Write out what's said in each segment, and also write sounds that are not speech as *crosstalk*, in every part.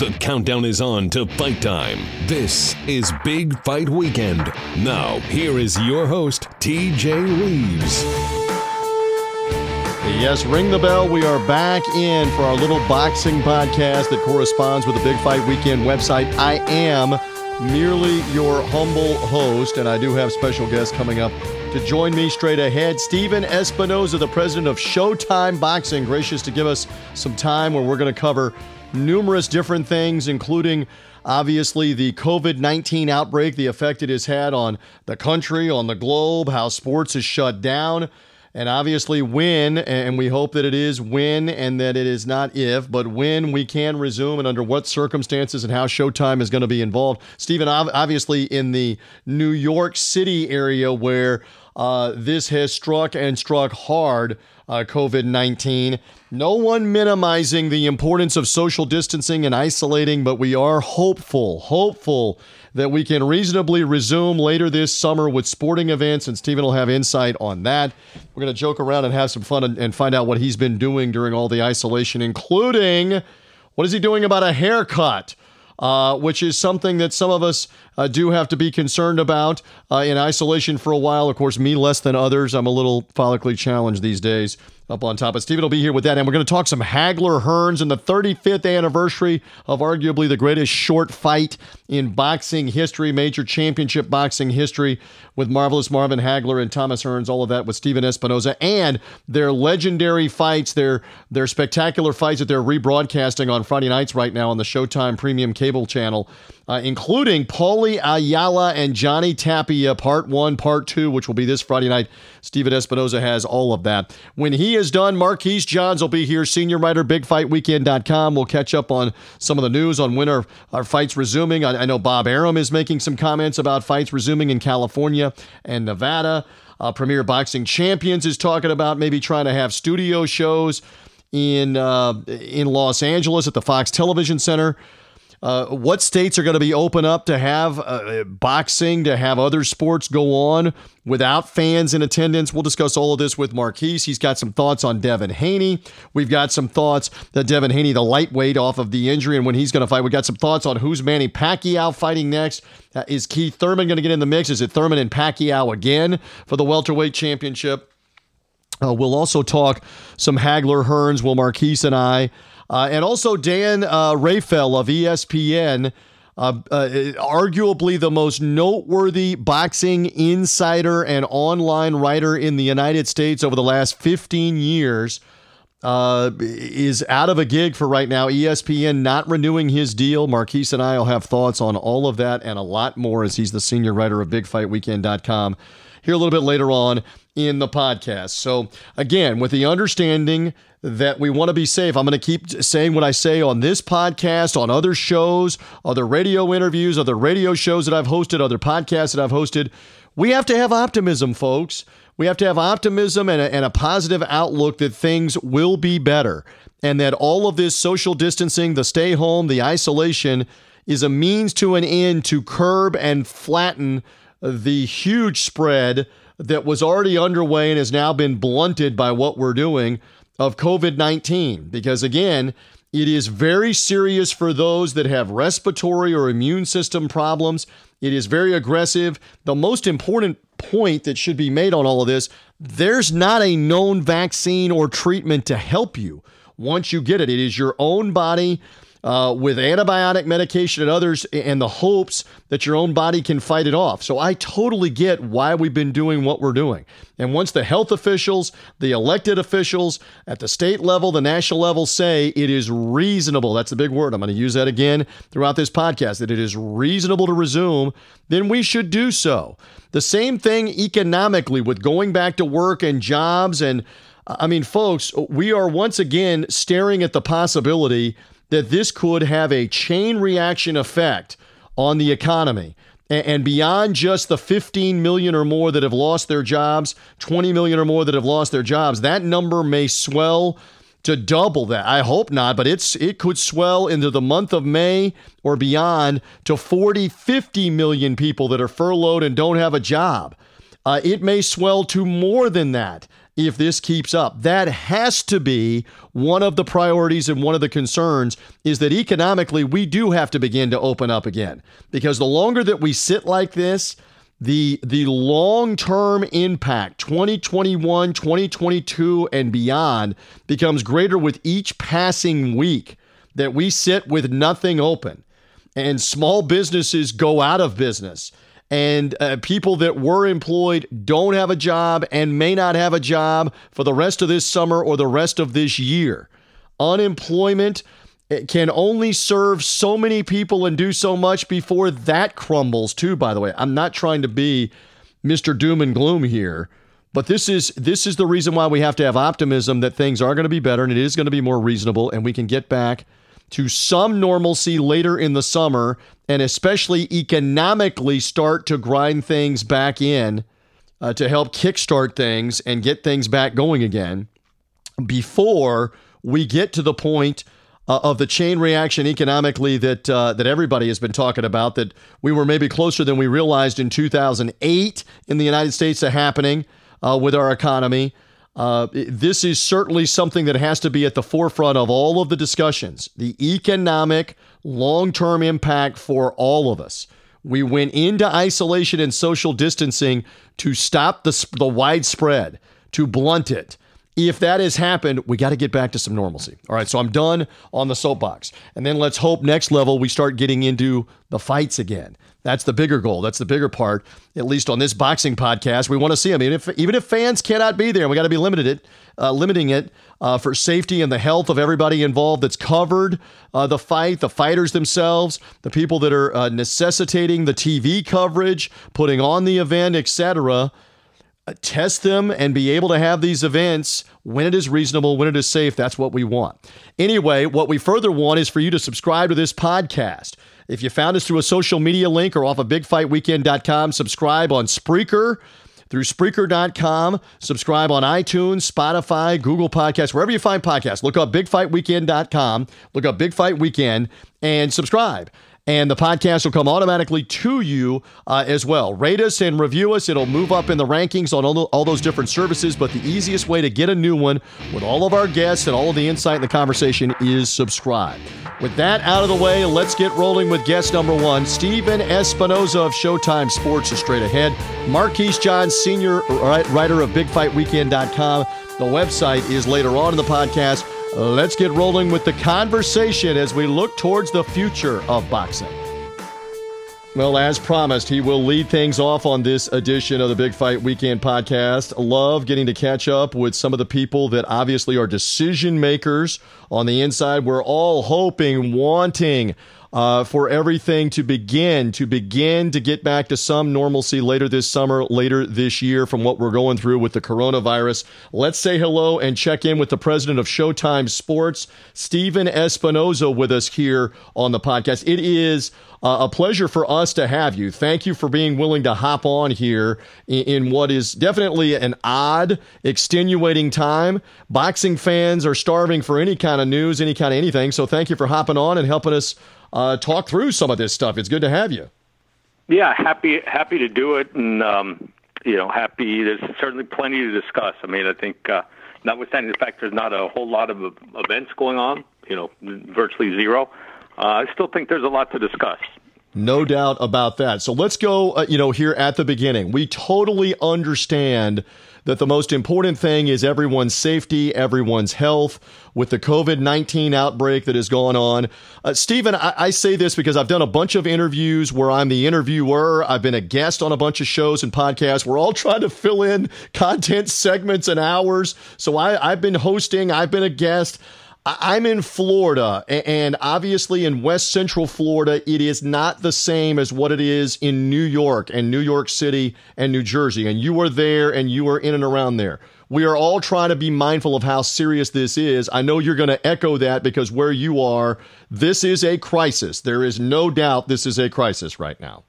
The countdown is on to fight time. This is Big Fight Weekend. Now, here is your host, TJ Reeves. Yes, ring the bell. We are back in for our little boxing podcast that corresponds with the Big Fight Weekend website. I am merely your humble host, and I do have special guests coming up to join me straight ahead. Stephen Espinoza, the president of Showtime Boxing, gracious to give us some time where we're going to cover numerous different things, including obviously the COVID 19 outbreak, the effect it has had on the country, on the globe, how sports is shut down. And obviously, when, and we hope that it is when and that it is not if, but when we can resume and under what circumstances and how Showtime is going to be involved. Stephen, obviously, in the New York City area where uh, this has struck and struck hard, uh, COVID 19. No one minimizing the importance of social distancing and isolating, but we are hopeful, hopeful that we can reasonably resume later this summer with sporting events, and Stephen will have insight on that. We're going to joke around and have some fun and, and find out what he's been doing during all the isolation, including what is he doing about a haircut? Uh, which is something that some of us uh, do have to be concerned about uh, in isolation for a while. Of course, me less than others. I'm a little follically challenged these days up on top. But Steven will be here with that. And we're going to talk some Hagler Hearns and the 35th anniversary of arguably the greatest short fight in boxing history, major championship boxing history, with Marvelous Marvin Hagler and Thomas Hearns, all of that with Stephen Espinoza, and their legendary fights, their, their spectacular fights that they're rebroadcasting on Friday nights right now on the Showtime Premium Cable Channel uh, including Paulie Ayala and Johnny Tapia, part one, part two, which will be this Friday night. Stephen Espinoza has all of that. When he is done, Marquise Johns will be here, senior writer, bigfightweekend.com. We'll catch up on some of the news on when our, our fights resuming. I, I know Bob Arum is making some comments about fights resuming in California and Nevada. Uh, Premier Boxing Champions is talking about maybe trying to have studio shows in uh, in Los Angeles at the Fox Television Center. Uh, what states are going to be open up to have uh, boxing, to have other sports go on without fans in attendance? We'll discuss all of this with Marquise. He's got some thoughts on Devin Haney. We've got some thoughts that Devin Haney, the lightweight off of the injury and when he's going to fight. We've got some thoughts on who's Manny Pacquiao fighting next. Uh, is Keith Thurman going to get in the mix? Is it Thurman and Pacquiao again for the welterweight championship? Uh, we'll also talk some Hagler Hearns, Will Marquise and I. Uh, and also Dan uh, of ESPN, uh, uh, arguably the most noteworthy boxing insider and online writer in the United States over the last 15 years. Uh, is out of a gig for right now. ESPN not renewing his deal. Marquise and I will have thoughts on all of that and a lot more as he's the senior writer of BigFightWeekend.com here a little bit later on in the podcast. So, again, with the understanding that we want to be safe, I'm going to keep saying what I say on this podcast, on other shows, other radio interviews, other radio shows that I've hosted, other podcasts that I've hosted. We have to have optimism, folks. We have to have optimism and a, and a positive outlook that things will be better and that all of this social distancing, the stay home, the isolation is a means to an end to curb and flatten the huge spread that was already underway and has now been blunted by what we're doing of COVID 19. Because again, it is very serious for those that have respiratory or immune system problems. It is very aggressive. The most important point that should be made on all of this there's not a known vaccine or treatment to help you once you get it. It is your own body uh, with antibiotic medication and others, and the hopes that your own body can fight it off. So I totally get why we've been doing what we're doing. And once the health officials, the elected officials at the state level, the national level say it is reasonable, that's the big word, I'm going to use that again throughout this podcast, that it is reasonable to resume, then we should do so. The same thing economically with going back to work and jobs. And I mean, folks, we are once again staring at the possibility that this could have a chain reaction effect on the economy. And beyond just the 15 million or more that have lost their jobs, 20 million or more that have lost their jobs, that number may swell to double that. I hope not, but it's it could swell into the month of May or beyond to 40, 50 million people that are furloughed and don't have a job. Uh, it may swell to more than that if this keeps up. That has to be one of the priorities and one of the concerns is that economically we do have to begin to open up again. Because the longer that we sit like this, the the long-term impact 2021 2022 and beyond becomes greater with each passing week that we sit with nothing open and small businesses go out of business and uh, people that were employed don't have a job and may not have a job for the rest of this summer or the rest of this year. Unemployment eh, can only serve so many people and do so much before that crumbles too by the way. I'm not trying to be Mr. Doom and Gloom here, but this is this is the reason why we have to have optimism that things are going to be better and it is going to be more reasonable and we can get back to some normalcy later in the summer and especially economically start to grind things back in uh, to help kickstart things and get things back going again before we get to the point uh, of the chain reaction economically that uh, that everybody has been talking about that we were maybe closer than we realized in 2008 in the United States to happening uh, with our economy. Uh, this is certainly something that has to be at the forefront of all of the discussions. The economic long term impact for all of us. We went into isolation and social distancing to stop the, the widespread, to blunt it. If that has happened, we got to get back to some normalcy. All right, so I'm done on the soapbox. And then let's hope next level we start getting into the fights again. That's the bigger goal. That's the bigger part. At least on this boxing podcast, we want to see them. Even if even if fans cannot be there, we got to be limited it, uh, limiting it uh, for safety and the health of everybody involved. That's covered uh, the fight, the fighters themselves, the people that are uh, necessitating the TV coverage, putting on the event, etc. Uh, test them and be able to have these events when it is reasonable, when it is safe. That's what we want. Anyway, what we further want is for you to subscribe to this podcast. If you found us through a social media link or off of bigfightweekend.com, subscribe on Spreaker through Spreaker.com. Subscribe on iTunes, Spotify, Google Podcasts, wherever you find podcasts. Look up BigFightWeekend.com, look up Big Fight Weekend, and subscribe and the podcast will come automatically to you uh, as well. Rate us and review us. It'll move up in the rankings on all, the, all, those different services. But the easiest way to get a new one with all of our guests and all of the insight in the conversation is subscribe. With that out of the way, let's get rolling with guest number one, Stephen Espinoza of Showtime Sports is straight ahead. Marquise John, senior writer of BigFightWeekend.com. The website is later on in the podcast. Let's get rolling with the conversation as we look towards the future of boxing. Well, as promised, he will lead things off on this edition of the Big Fight Weekend podcast. Love getting to catch up with some of the people that obviously are decision makers on the inside. We're all hoping, wanting uh, for everything to begin, to begin to get back to some normalcy later this summer, later this year from what we're going through with the coronavirus. Let's say hello and check in with the president of Showtime Sports, Stephen Espinoza, with us here on the podcast. It is uh, a pleasure for us to have you. Thank you for being willing to hop on here in, in, what is definitely an odd, extenuating time. Boxing fans are starving for any kind of news, any kind of anything. So thank you for hopping on and helping us uh, talk through some of this stuff. It's good to have you. Yeah, happy happy to do it, and um, you know, happy. There's certainly plenty to discuss. I mean, I think, uh, notwithstanding the fact there's not a whole lot of events going on, you know, virtually zero. Uh, I still think there's a lot to discuss. No doubt about that. So let's go, uh, you know, here at the beginning. We totally understand that the most important thing is everyone's safety, everyone's health with the COVID 19 outbreak that has gone on. Uh, Stephen, I, I, say this because I've done a bunch of interviews where I'm the interviewer. I've been a guest on a bunch of shows and podcasts. We're all trying to fill in content segments and hours. So I, I've been hosting, I've been a guest. I'm in Florida, and obviously in West Central Florida, it is not the same as what it is in New York and New York City and New Jersey. And you are there and you are in and around there. We are all trying to be mindful of how serious this is. I know you're going to echo that because where you are, this is a crisis. There is no doubt this is a crisis right now.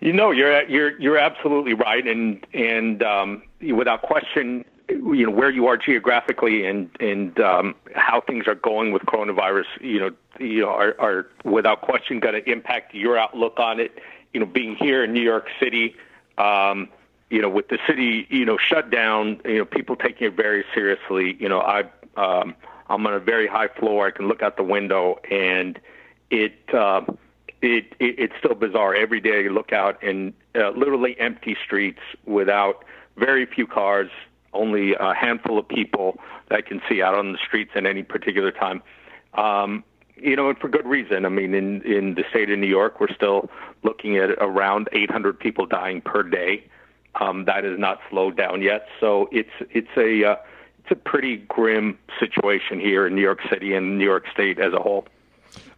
You know, you're you're you're absolutely right, and and um, without question, you know where you are geographically and and um, how things are going with coronavirus, you know, you know are, are without question going to impact your outlook on it. You know, being here in New York City, um, you know, with the city, you know, shut down, you know, people taking it very seriously. You know, I um, I'm on a very high floor. I can look out the window, and it. Uh, it, it it's still bizarre. Every day you look out and uh, literally empty streets without very few cars, only a handful of people that can see out on the streets at any particular time. Um, you know, and for good reason. I mean, in in the state of New York, we're still looking at around 800 people dying per day. Um, that is not slowed down yet. So it's it's a uh, it's a pretty grim situation here in New York City and New York State as a whole.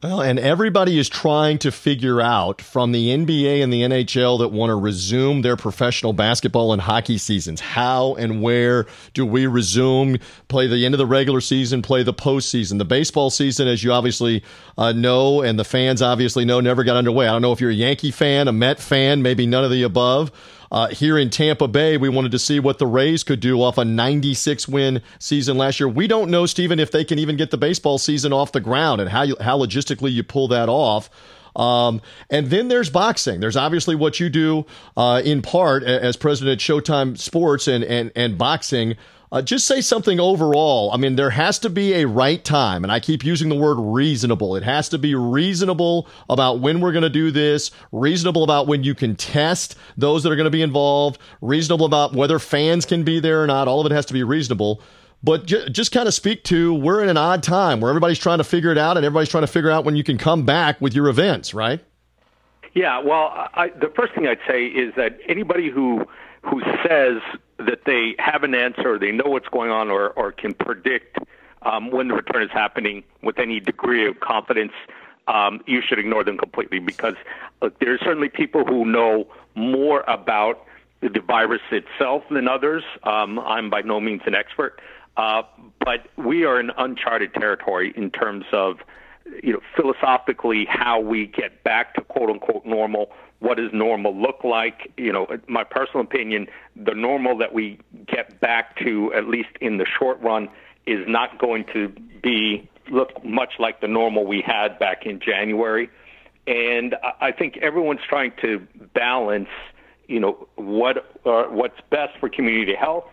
Well, and everybody is trying to figure out from the NBA and the NHL that want to resume their professional basketball and hockey seasons. How and where do we resume, play the end of the regular season, play the postseason? The baseball season, as you obviously uh, know, and the fans obviously know, never got underway. I don't know if you're a Yankee fan, a Met fan, maybe none of the above. Uh, here in Tampa Bay, we wanted to see what the Rays could do off a 96 win season last year. We don't know, Stephen, if they can even get the baseball season off the ground and how you, how logistically you pull that off. Um, and then there's boxing. There's obviously what you do uh, in part as president of Showtime Sports and and and boxing. Uh, just say something overall. I mean, there has to be a right time, and I keep using the word reasonable. It has to be reasonable about when we're going to do this, reasonable about when you can test those that are going to be involved, reasonable about whether fans can be there or not. All of it has to be reasonable. But ju- just kind of speak to we're in an odd time where everybody's trying to figure it out and everybody's trying to figure out when you can come back with your events, right? Yeah, well, I, the first thing I'd say is that anybody who who says that they have an answer, they know what's going on, or, or can predict um, when the return is happening with any degree of confidence, um, you should ignore them completely because there are certainly people who know more about the virus itself than others. Um, I'm by no means an expert, uh, but we are in uncharted territory in terms of you know philosophically how we get back to quote unquote normal what does normal look like? You know, my personal opinion, the normal that we get back to, at least in the short run, is not going to be look much like the normal we had back in January. And I think everyone's trying to balance, you know, what uh, what's best for community health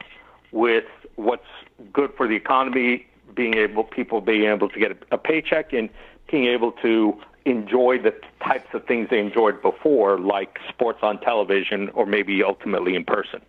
with what's good for the economy, being able people being able to get a paycheck and being able to enjoy the types of things they enjoyed before, like sports on television or maybe ultimately in person.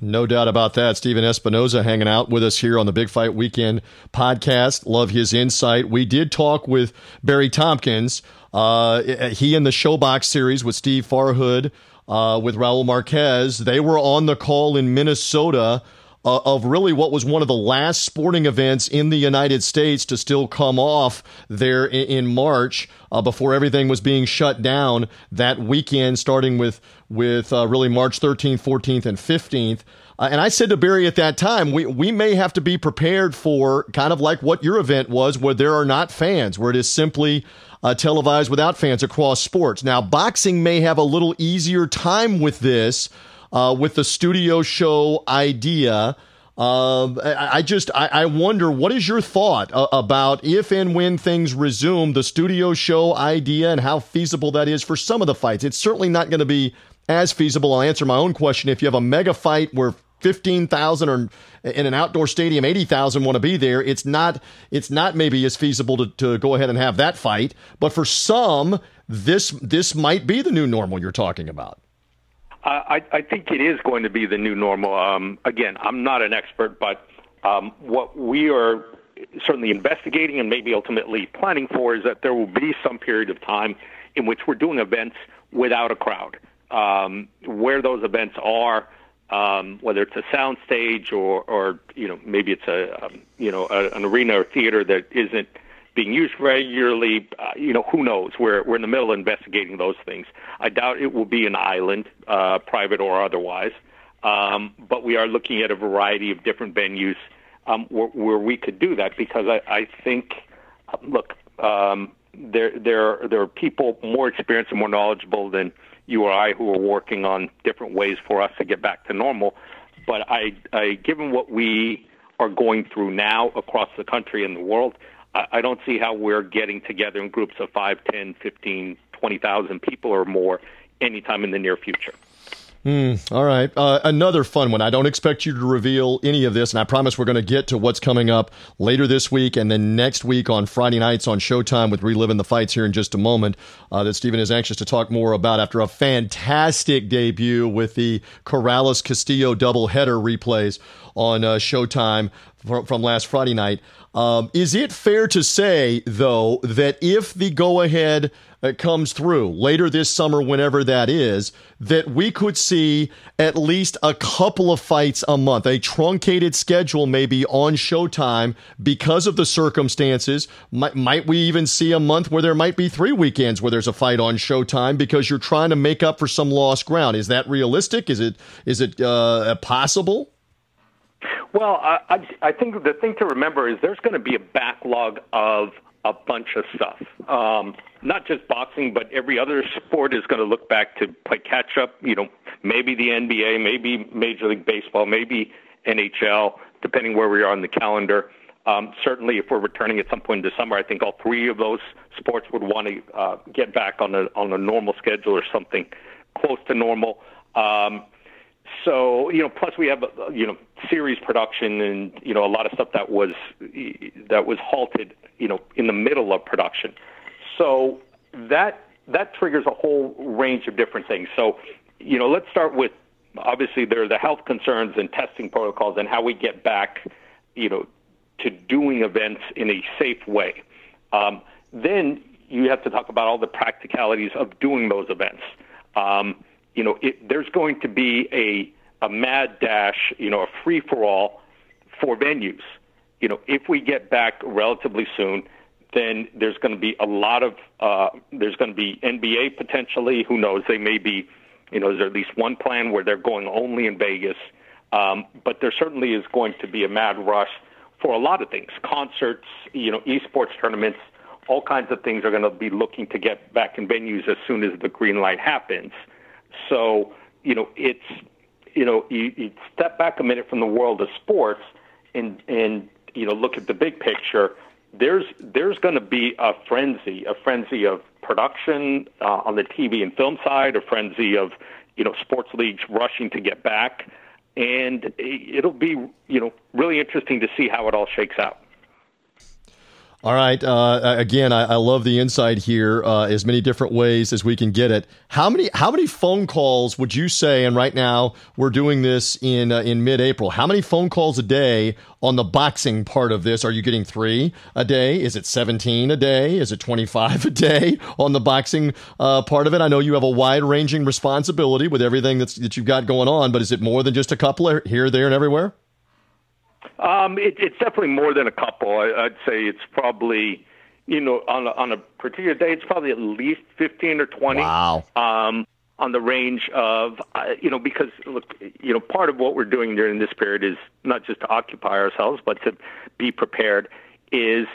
No doubt about that. Stephen Espinoza hanging out with us here on the Big Fight Weekend podcast. Love his insight. We did talk with Barry Tompkins. Uh, he and the ShoBox series with Steve Farhood, uh, with Raul Marquez. They were on the call in Minnesota uh, of really what was one of the last sporting events in the United States to still come off there in, in March uh, before everything was being shut down that weekend, starting with with uh, really March 13th, 14th, and 15th. Uh, and I said to Barry at that time, we, we may have to be prepared for kind of like what your event was, where there are not fans, where it is simply uh, televised without fans across sports. Now, boxing may have a little easier time with this uh, with the studio show idea. Uh, I, just I, I, wonder what is your thought uh, about if and when things resume the studio show idea and how feasible that is for some of the fights. It's certainly not going to be as feasible. I'll answer my own question. If you have a mega fight where fifteen thousand or in an outdoor stadium eighty thousand want to be there, it's not it's not maybe as feasible to, to go ahead and have that fight. But for some, this this might be the new normal you're talking about. I, I think it is going to be the new normal. Um, again, I'm not an expert, but um, what we are certainly investigating and maybe ultimately planning for is that there will be some period of time in which we're doing events without a crowd. Um, where those events are, um, whether it's a sound stage or, or you know maybe it's a um, you know a, an arena or theater that isn't being used regularly. Uh, you know, who knows? We're we're in the middle of investigating those things. I doubt it will be an island, uh, private or otherwise. Um, but we are looking at a variety of different venues um, where, where we could do that because I, I think, uh, look, um, there there there are people more experienced and more knowledgeable than you or I who are working on different ways for us to get back to normal. But I, I given what we are going through now across the country and the world, I don't see how we're getting together in groups of 5, 10, 15, 20,000 people or more anytime in the near future. Mm, all right. Uh, another fun one. I don't expect you to reveal any of this, and I promise we're going to get to what's coming up later this week and then next week on Friday nights on Showtime with Reliving the Fights here in just a moment. Uh, that Stephen is anxious to talk more about after a fantastic debut with the Corrales Castillo doubleheader replays on uh, Showtime from last Friday night. Um, is it fair to say, though, that if the go ahead uh, comes through later this summer, whenever that is, that we could see at least a couple of fights a month, a truncated schedule maybe on Showtime because of the circumstances? Might, might we even see a month where there might be three weekends where there's a fight on Showtime because you're trying to make up for some lost ground? Is that realistic? Is it is it uh, possible? Well, I, I think the thing to remember is there's going to be a backlog of a bunch of stuff. Um, not just boxing, but every other sport is going to look back to play catch up. You know, maybe the NBA, maybe Major League Baseball, maybe NHL, depending where we are on the calendar. Um, certainly, if we're returning at some point in the summer, I think all three of those sports would want to uh, get back on a on a normal schedule or something close to normal. Um, so you know, plus we have you know series production and you know a lot of stuff that was that was halted you know in the middle of production. So that that triggers a whole range of different things. So you know, let's start with obviously there are the health concerns and testing protocols and how we get back you know to doing events in a safe way. Um, then you have to talk about all the practicalities of doing those events. Um, you know, it, there's going to be a a mad dash, you know, a free for all for venues. You know, if we get back relatively soon, then there's going to be a lot of uh, there's going to be NBA potentially. Who knows? They may be, you know, there's at least one plan where they're going only in Vegas. Um, but there certainly is going to be a mad rush for a lot of things, concerts, you know, esports tournaments, all kinds of things are going to be looking to get back in venues as soon as the green light happens. So, you know, it's, you know, you, you step back a minute from the world of sports and, and, you know, look at the big picture. There's, there's going to be a frenzy, a frenzy of production uh, on the TV and film side, a frenzy of, you know, sports leagues rushing to get back. And it'll be, you know, really interesting to see how it all shakes out. All right. Uh, again, I, I, love the insight here. Uh, as many different ways as we can get it. How many how many phone calls would you say? And right now we're doing this in uh, in mid April. How many phone calls a day on the boxing part of this? Are you getting three a day? Is it seventeen a day? Is it twenty five a day on the boxing uh, part of it? I know you have a wide ranging responsibility with everything that's that you've got going on, but is it more than just a couple here, there, and everywhere? Um, it, it's definitely more than a couple. I, I'd say it's probably, you know, on a, on a particular day, it's probably at least fifteen or twenty. Wow. Um, on the range of, uh, you know, because look, you know, part of what we're doing during this period is not just to occupy ourselves, but to be prepared. Is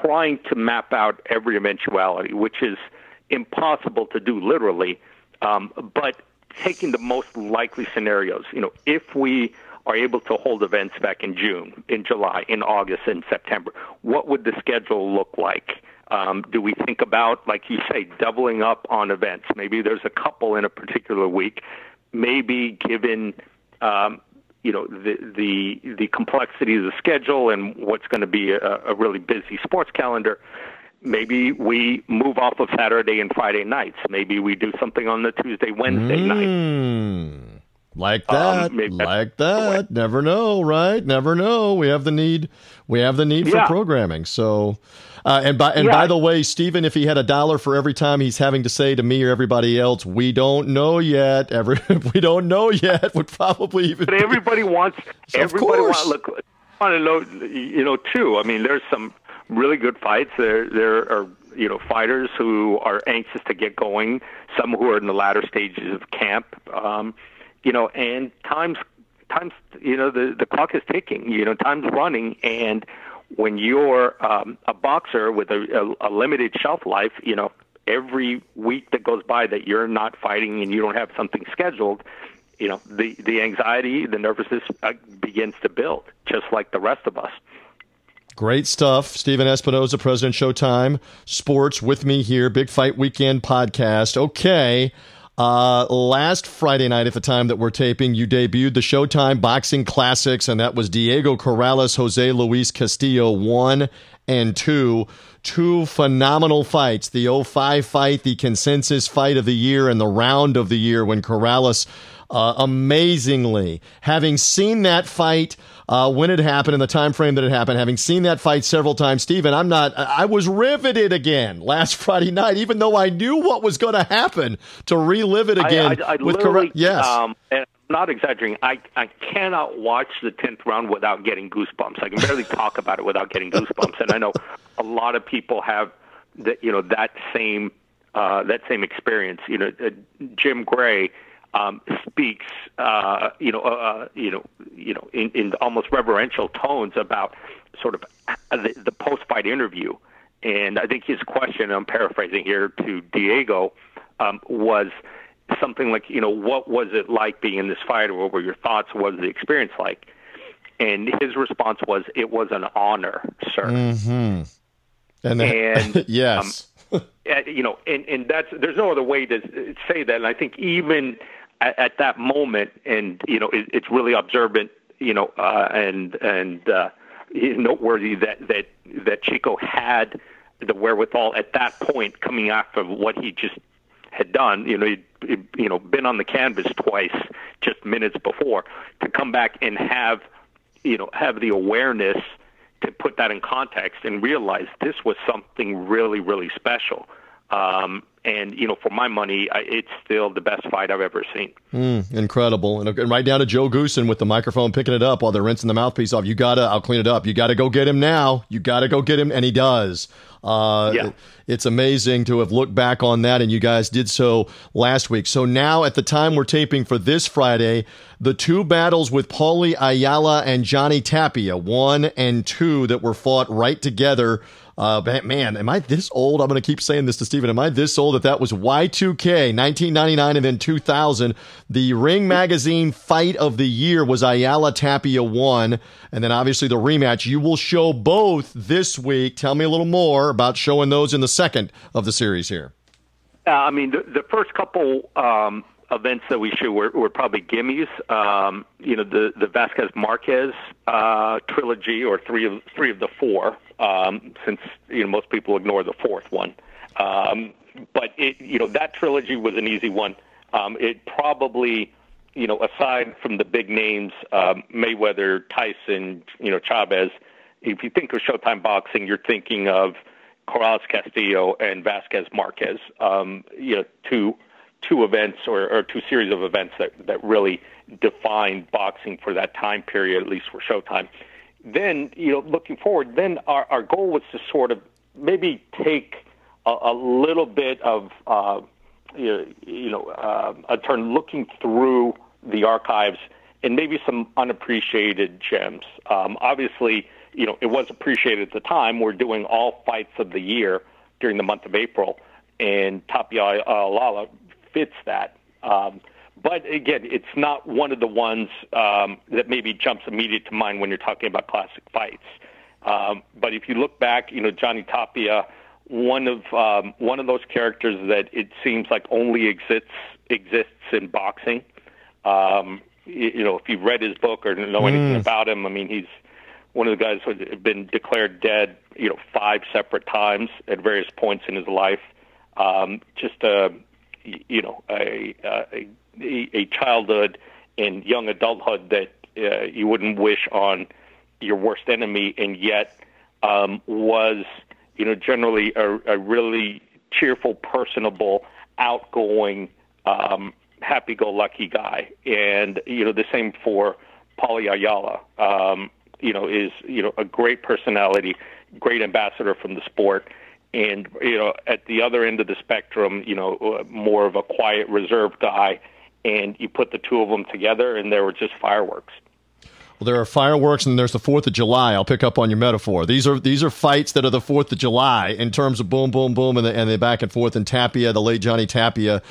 trying to map out every eventuality, which is impossible to do literally, um, but taking the most likely scenarios. You know, if we are able to hold events back in June, in July, in August, in September, what would the schedule look like? Um, do we think about, like you say, doubling up on events? Maybe there's a couple in a particular week. Maybe given um, you know the the the complexity of the schedule and what's going to be a, a really busy sports calendar, maybe we move off of Saturday and Friday nights. Maybe we do something on the Tuesday Wednesday mm. night. Like that, um, like that. Never know, right? Never know. We have the need. We have the need yeah. for programming. So, uh, and by and yeah. by the way, Stephen, if he had a dollar for every time he's having to say to me or everybody else, "We don't know yet," every *laughs* we don't know yet, would probably even. But everybody be, wants. *laughs* So everybody wants. Look, want to know. You know, too. I mean, there's some really good fights. There, there are you know fighters who are anxious to get going. Some who are in the latter stages of camp. Um, you know, and times times you know the the clock is ticking. You know, time's running, and when you're um, a boxer with a, a, a limited shelf life, you know, every week that goes by that you're not fighting and you don't have something scheduled, you know, the the anxiety, the nervousness uh, begins to build, just like the rest of us. Great stuff. Stephen Espinoza, President Showtime Sports, with me here. Big Fight Weekend podcast. Okay. Uh, last Friday night, at the time that we're taping, you debuted the Showtime Boxing Classics, and that was Diego Corrales, Jose Luis Castillo, one and two. Two phenomenal fights the 05 fight, the consensus fight of the year, and the round of the year when Corrales uh, amazingly, having seen that fight uh, when it happened in the time frame that it happened, having seen that fight several times, Stephen, I'm not. I was riveted again last *laughs* Friday night, even though I knew what was going to happen to relive it again. I, I, I with correct, yes. Um, and not exaggerating. I I cannot watch the tenth round without getting goosebumps. I can barely *laughs* talk about it without getting goosebumps, and I know a lot of people have that. You know that same uh, that same experience. You know, uh, Jim Gray um, speaks, uh, you know, uh, uh, you know, you know, in, in almost reverential tones about sort of the, the post-fight interview. And I think his question, I'm paraphrasing here to Diego, um, was something like, you know, what was it like being in this fight, or what were your thoughts? What was the experience like? And his response was, "It was an honor, sir." Mm-hmm. And, then, and *laughs* yes. Um, *laughs* you know, and, and that's there's no other way to say that. And I think even at, at that moment, and you know, it, it's really observant, you know, uh, and and uh, noteworthy that that that Chico had the wherewithal at that point, coming off of what he just had done. You know, he'd, he'd you know been on the canvas twice just minutes before to come back and have you know have the awareness to put that in context and realize this was something really really special. Um, and you know, for my money, I, it's still the best fight I've ever seen. Mm, incredible, and, and, right down to Joe Goossen with the microphone picking it up while they're rinsing the mouthpiece off. You gotta, I'll clean it up. You gotta go get him now. You gotta go get him, and he does. Uh, yeah. It's amazing to have looked back on that, and you guys did so last week. So now, at the time we're taping for this Friday, the two battles with Paulie Ayala and Johnny Tapia, one and two, that were fought right together uh, man, am I this old? I'm going to keep saying this to Stephen. Am I this old that that was Y2K, 1999 and then 2000? The Ring Magazine Fight of the Year was Ayala Tapia 1. And then obviously the rematch. You will show both this week. Tell me a little more about showing those in the second of the series here. Uh, I mean, the, the first couple um, events that we show were, were probably gimmies. Um, you know, the the Vazquez Marquez uh, trilogy, or three of three of the four, um, since you know most people ignore the fourth one. Um, but it, you know, that trilogy was an easy one. Um, it probably, you know, aside from the big names, um, Mayweather, Tyson, you know, Chavez. If you think of Showtime boxing, you're thinking of Corrales Castillo and Vazquez Marquez. Um, you know, two two events or, or two series of events that, that really defined boxing for that time period, at least for Showtime. Then, you know, looking forward, then our, our goal was to sort of maybe take a, a little bit of, uh, you, know, uh, a turn looking through the archives and maybe some unappreciated gems. Um, obviously, you know, it was appreciated at the time. We're doing all fights of the year during the month of April, and Tapia Ayala fits that. Um, but again, it's not one of the ones um, that maybe jumps immediate to mind when you're talking about classic fights. Um, but if you look back, you know Johnny Tapia, one of um, one of those characters that it seems like only exists exists in boxing. Um, you, you know, if you've read his book or know anything mm. about him, I mean, he's one of the guys who had been declared dead, you know, five separate times at various points in his life. Um, just a you know a, a a childhood and young adulthood that uh, you wouldn't wish on your worst enemy, and yet um, was you know generally a, a really cheerful, personable, outgoing, um, happy-go-lucky guy, and you know the same for Paulie Ayala. Um, you know is you know a great personality, great ambassador from the sport and you know at the other end of the spectrum you know uh, more of a quiet reserved guy and you put the two of them together and there were just fireworks well, there are fireworks and there's the Fourth of July. I'll pick up on your metaphor. These are these are fights that are the Fourth of July in terms of boom, boom, boom, and the, and the back and forth. And Tapia, the late Johnny Tapia,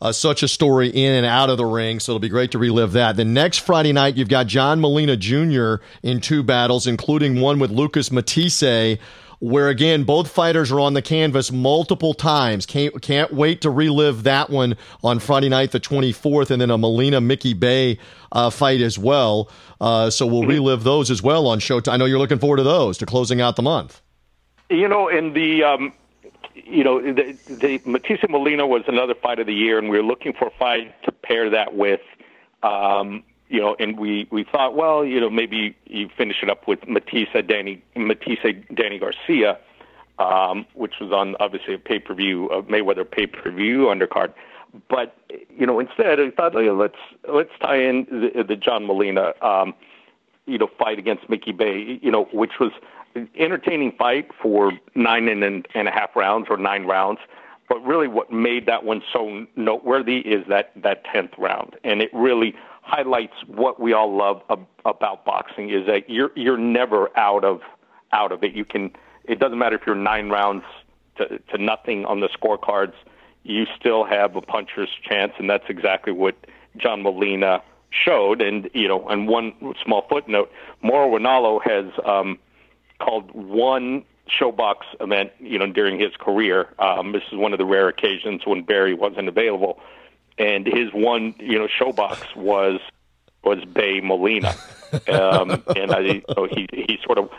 uh, such a story in and out of the ring. So it'll be great to relive that. The next Friday night, you've got John Molina Jr. in two battles, including one with Lucas Matthysse where again both fighters are on the canvas multiple times. Can't can't wait to relive that one on Friday night, the 24th, and then a Molina Mickey Bey uh, fight as well. Uh, so we'll relive those as well on Showtime. I know you're looking forward to those to closing out the month. You know, in the um, you know the, the Matthysse Molina was another fight of the year, and we were looking for a fight to pair that with. Um, you know, and we we thought, well, you know, maybe you finish it up with Matthysse Danny Matthysse Danny Garcia, um, which was on obviously a pay per view, a Mayweather pay per view undercard. But you know, instead, I thought, oh, let's let's tie in the, the John Molina, um, you know, fight against Mickey Bey, you know, which was an entertaining fight for nine and, and a half rounds or nine rounds. But really, what made that one so noteworthy is that that tenth round, and it really highlights what we all love ab- about boxing is that you're you're never out of out of it. You can it doesn't matter if you're nine rounds to, to nothing on the scorecards, you still have a puncher's chance, and that's exactly what John Molina showed. And you know, and one small footnote: Mauro Ranallo has um, called one ShoBox event, you know, during his career. Um, this is one of the rare occasions when Barry wasn't available and his one you know ShoBox was was Bey Molina, um, *laughs* and I, so he he sort of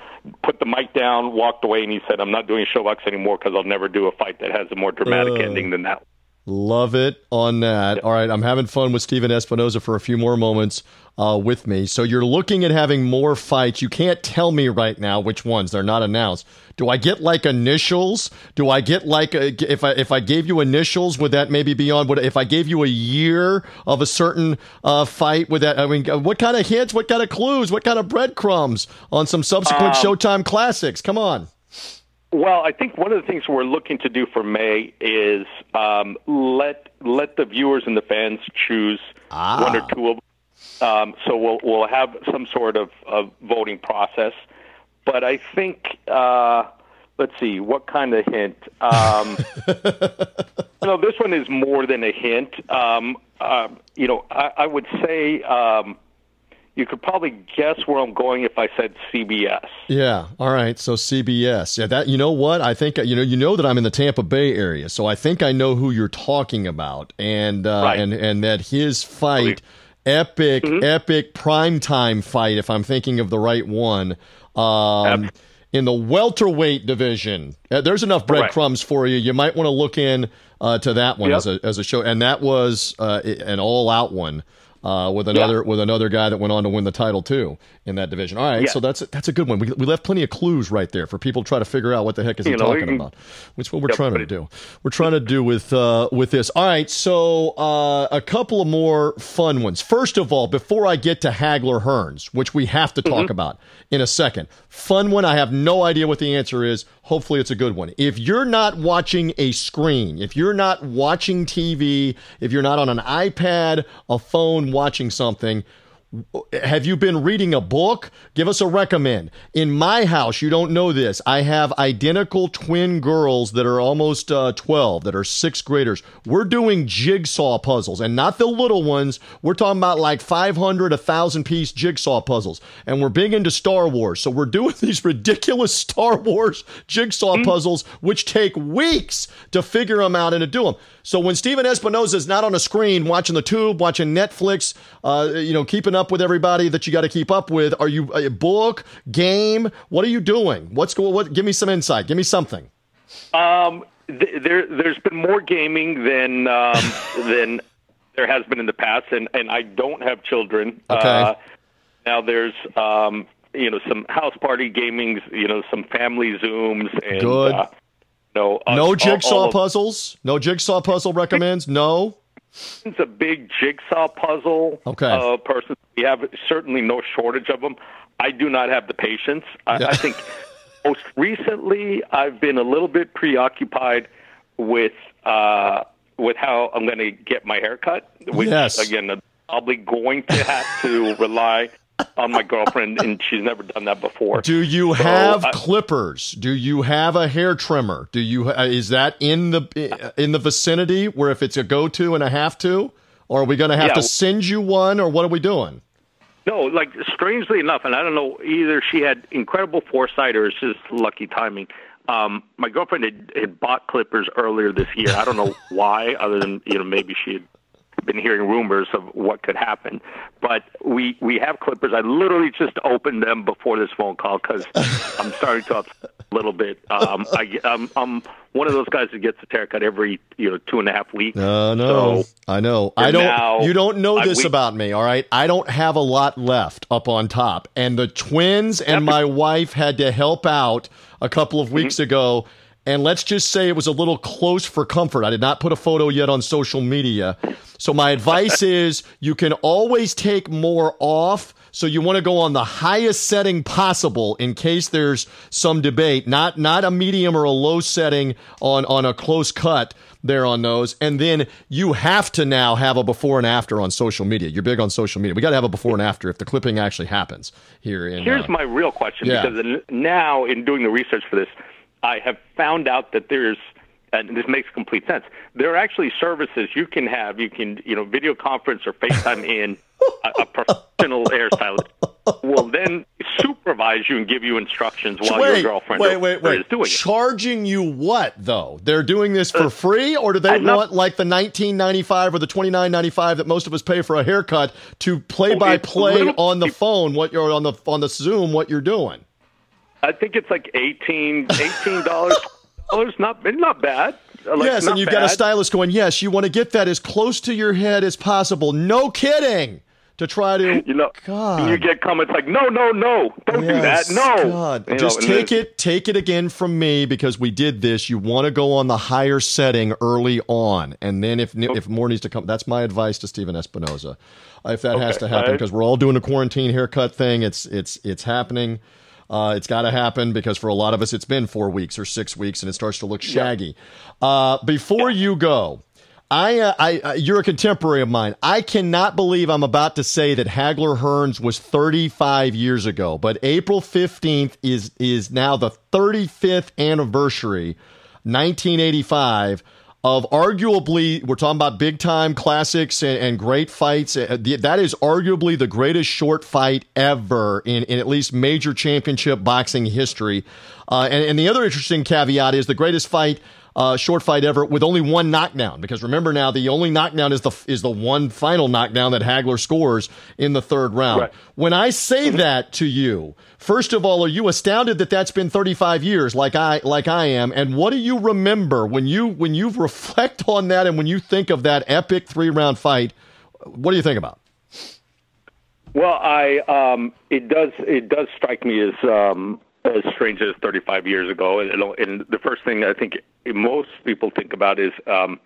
put the mic down, walked away, and he said, "I'm not doing ShoBox anymore because I'll never do a fight that has a more dramatic uh, ending than that." Love it on that. All right, I'm having fun with Stephen Espinoza for a few more moments uh, with me. So you're looking at having more fights. You can't tell me right now which ones. They're not announced. Do I get like initials? Do I get like a, if I if I gave you initials, would that maybe be on? Would if I gave you a year of a certain uh, fight? Would that? I mean, what kind of hints? What kind of clues? What kind of breadcrumbs on some subsequent um, Showtime classics? Come on. Well, I think one of the things we're looking to do for May is um, let let the viewers and the fans choose ah. one or two of. Um, so we'll we'll have some sort of, of voting process, but I think uh, let's see what kind of hint. Um, *laughs* you know, this one is more than a hint. Um, uh, you know, I, I would say. Um, you could probably guess where I'm going if I said CBS. Yeah. All right. So CBS. Yeah. That. You know what? I think you know. You know that I'm in the Tampa Bay area, so I think I know who you're talking about, and uh, right. and and that his fight, epic, mm-hmm. epic primetime fight. If I'm thinking of the right one. Um, yep. In the welterweight division, uh, there's enough breadcrumbs right. for you. You might want to look in uh, to that one yep. as a as a show, and that was uh, an all out one uh, with another yeah. with another guy that went on to win the title too in that division. All right, yeah. so that's that's a good one. We, we left plenty of clues right there for people to try to figure out what the heck is you he know, talking can, about. Which is what we're yep, trying to do. We're trying to do with uh, with this. All right, so uh, a couple of more fun ones. First of all, before I get to Hagler Hearns, which we have to talk mm-hmm. about in a second, fun one. I have no idea what the answer is. Hopefully, it's a good one. If you're not watching a screen, if you're not watching TV, if you're not on an iPad, a phone, watching something, have you been reading a book? Give us a recommend. In my house, you don't know this. I have identical twin girls that are almost uh, 12, that are sixth graders. We're doing jigsaw puzzles and not the little ones. We're talking about like 500, 1,000 piece jigsaw puzzles. And we're big into Star Wars. So we're doing *laughs* these ridiculous Star Wars jigsaw mm-hmm. puzzles, which take weeks to figure them out and to do them. So when Stephen Espinoza is not on a screen watching the tube, watching Netflix, uh, you know, keeping up with everybody that you got to keep up with, are you a book, game? What are you doing? What's going? What? Give me some insight. Give me something. Um, th- there, there's been more gaming than um, *laughs* than there has been in the past, and and I don't have children. Okay. Uh, now there's um, you know some house party gamings, you know some family zooms, and Good. Uh, no, uh, no jigsaw all, all puzzles. No jigsaw puzzle recommends. No. It's a big jigsaw puzzle. Okay. Uh, person, we have certainly no shortage of them. I do not have the patience. I, yeah. I think *laughs* most recently I've been a little bit preoccupied with uh, with how I'm going to get my hair cut. Which yes. again, I'm probably going to have to rely on my girlfriend, and she's never done that before. Do you so have I, clippers? Do you have a hair trimmer? Do you uh, is that in the in the vicinity where if it's a go to and a have to, or are we going to have yeah. to send you one, or what are we doing? No, like strangely enough, and I don't know either. She had incredible foresight, or it's just lucky timing. Um, my girlfriend had, had bought clippers earlier this year. I don't know *laughs* why, other than you know maybe she had been hearing rumors of what could happen. But we we have clippers. I literally just opened them before this phone call because *laughs* I'm starting to upset a little bit. Um, I, I'm, I'm one of those guys that gets a haircut every you know two and a half weeks. Uh, no, So I know. I don't. now- you don't know I- this we- about me, all right? I don't have a lot left up on top, and the twins and my wife had to help out a couple of weeks Mm-hmm. ago. And let's just say it was a little close for comfort. I did not put a photo yet on social media. So my advice *laughs* is you can always take more off. So you want to go on the highest setting possible in case there's some debate, not not a medium or a low setting on on a close cut there on those. And then you have to now have a before and after on social media. You're big on social media. We got to have a before and after if the clipping actually happens here in Here's uh, my real question yeah. because now in doing the research for this, I have found out that there's and this makes complete sense. There are actually services you can have. You can you know video conference or FaceTime *laughs* in a, a professional hairstylist will then supervise you and give you instructions while wait, your girlfriend wait, wait, wait. is doing it. Charging you what though? They're doing this for uh, free, or do they I'm want like the nineteen ninety five or the twenty nine ninety five that most of us pay for a haircut to play by play on the phone what you're on the on the Zoom what you're doing? I think it's like eighteen *laughs* eighteen dollars. dollars not not bad. Like, yes, not and you've got a stylist going. Yes, you want to get that as close to your head as possible. No kidding. To try to *laughs* You know, God. you get comments like, "No, no, no, don't Yes, do that. No." God. You know, Just and take it, take it again from me because we did this. You want to go on the higher setting early on, and then if oh. if more needs to come, that's my advice to Stephen Espinoza. If that has to happen, because we're all doing a quarantine haircut thing, it's it's it's happening. Uh, it's got to happen because for a lot of us, it's been four weeks or six weeks, and it starts to look shaggy. Uh, before you go, I, uh, I, uh, you're a contemporary of mine. I cannot believe I'm about to say that Hagler Hearns was 35 years ago, but April 15th is is now the 35th anniversary, 1985 of arguably we're talking about big time classics and, and great fights. Uh, That is arguably the greatest short fight ever in, in at least major championship boxing history. Uh, and, and the other interesting caveat is the greatest fight uh, short fight ever with only one knockdown. Because remember now, the only knockdown is the is the one final knockdown that Hagler scores in the third round. Right. When I say that to you, first of all, are you astounded that that's been 35 years, like I like I am? And what do you remember when you when you *laughs* reflect on that and when you think of that epic three round fight? What do you think about? Well, I um, it does it does strike me as um, as strange as 35 years ago, and, and the first thing I think most people think about is um,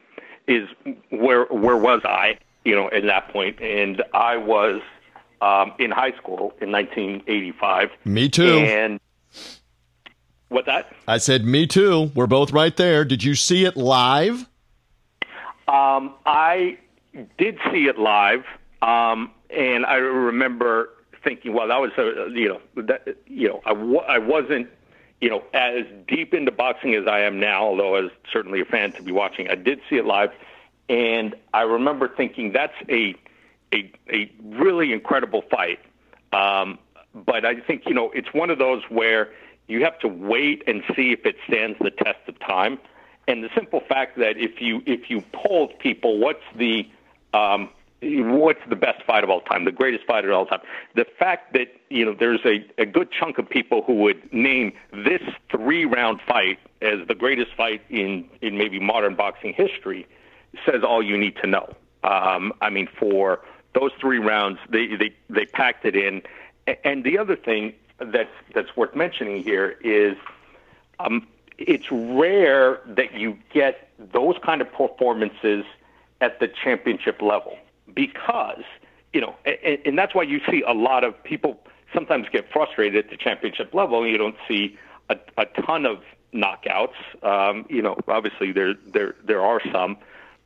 is where where was I, you know, at that point? And I was um, in high school in 1985. Me too. And what that? I said, me too. We're both right there. Did you see it live? Um, I did see it live, um, and I remember thinking, well, that was a, you know that you know I w- I wasn't you know as deep into boxing as I am now, although I was certainly a fan to be watching. I did see it live, and I remember thinking that's a a a really incredible fight. Um, but I think you know it's one of those where you have to wait and see if it stands the test of time. And the simple fact that if you if you polled people, what's the um, what's the best fight of all time, the greatest fight of all time? The fact that you know there's a, a good chunk of people who would name this three round fight as the greatest fight in in maybe modern boxing history says all you need to know. Um, I mean, for those three rounds, they they they packed it in. And the other thing that's that's worth mentioning here is um, it's rare that you get those kind of performances at the championship level because you know, and, and that's why you see a lot of people sometimes get frustrated at the championship level, and you don't see a, a ton of knockouts. Um, you know, obviously there there there are some,